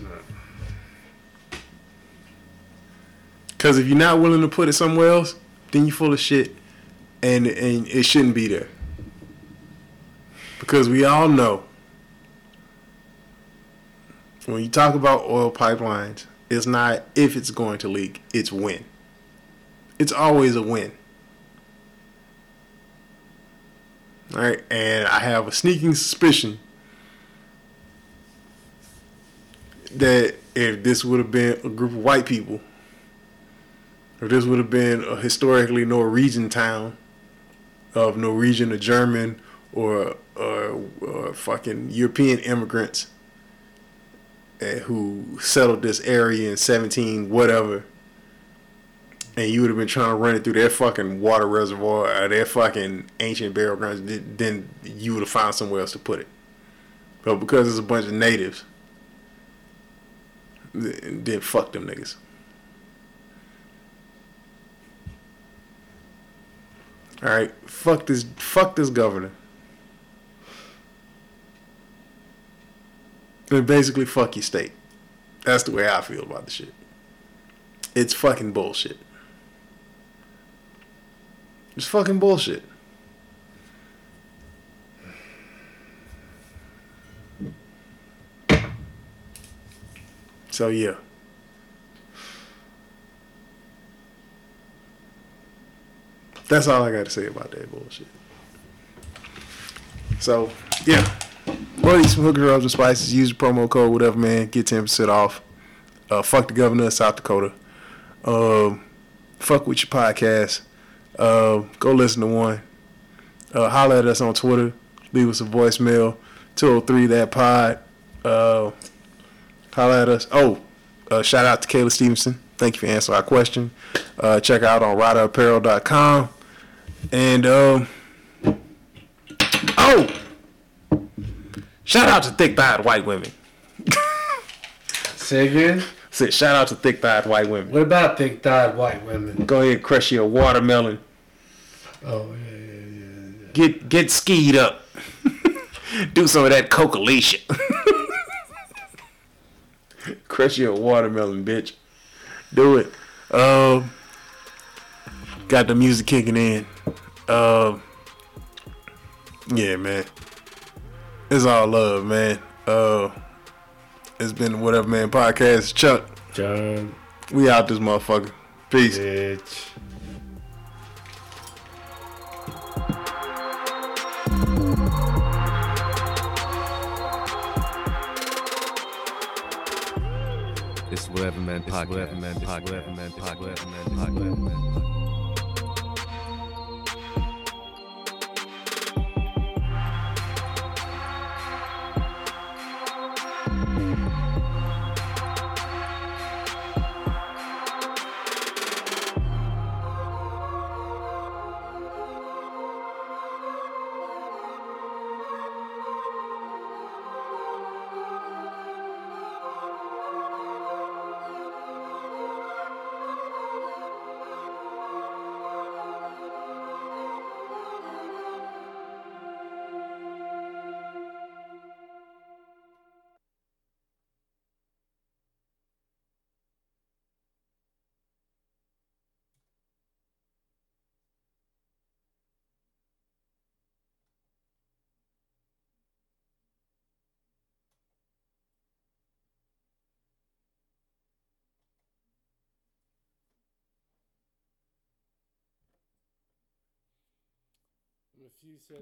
Speaker 1: Because if you're not willing to put it somewhere else, then you're full of shit, and and it shouldn't be there. Because we all know when you talk about oil pipelines, it's not if it's going to leak, it's when. It's always a win. Right, and I have a sneaking suspicion that if this would have been a group of white people, if this would have been a historically Norwegian town of Norwegian or German or or, or fucking European immigrants eh, who settled this area in 17 whatever and you would have been trying to run it through their fucking water reservoir or their fucking ancient burial grounds, then you would have found somewhere else to put it. But because it's a bunch of natives, th- then fuck them niggas. All right, fuck this, fuck this governor. And basically, fuck your state. That's the way I feel about the shit. It's fucking bullshit. It's fucking bullshit. So yeah. That's all I got to say about that bullshit. So yeah. Well, these some hooker rubs and spices. Use the promo code whatever man. Get ten percent off. Uh, fuck the governor of South Dakota. Um, fuck with your podcast. Uh, go listen to one. Uh, holler at us on Twitter. Leave us a voicemail. 203 that pod. Uh, holler at us. Oh, uh, shout out to Kayla Stevenson. Thank you for answering our question. Uh, check out on riderapparel.com. And, um, oh, shout out to thick thighed white women.
Speaker 2: Say again?
Speaker 1: Said shout out to thick thighed white women.
Speaker 2: What about thick thighed white women?
Speaker 1: Go ahead and crush your watermelon.
Speaker 2: Oh, yeah, yeah, yeah.
Speaker 1: Get get skied up. Do some of that cocolation. Crush your watermelon, bitch. Do it. Um, got the music kicking in. Um, yeah, man. It's all love, man. Uh, it's been whatever man podcast. Chuck,
Speaker 2: John,
Speaker 1: we out this motherfucker. Peace.
Speaker 2: bitch.
Speaker 4: It's whatever man podcast. Whatever man podcast. Whatever man. Whatever man podcast.
Speaker 2: Said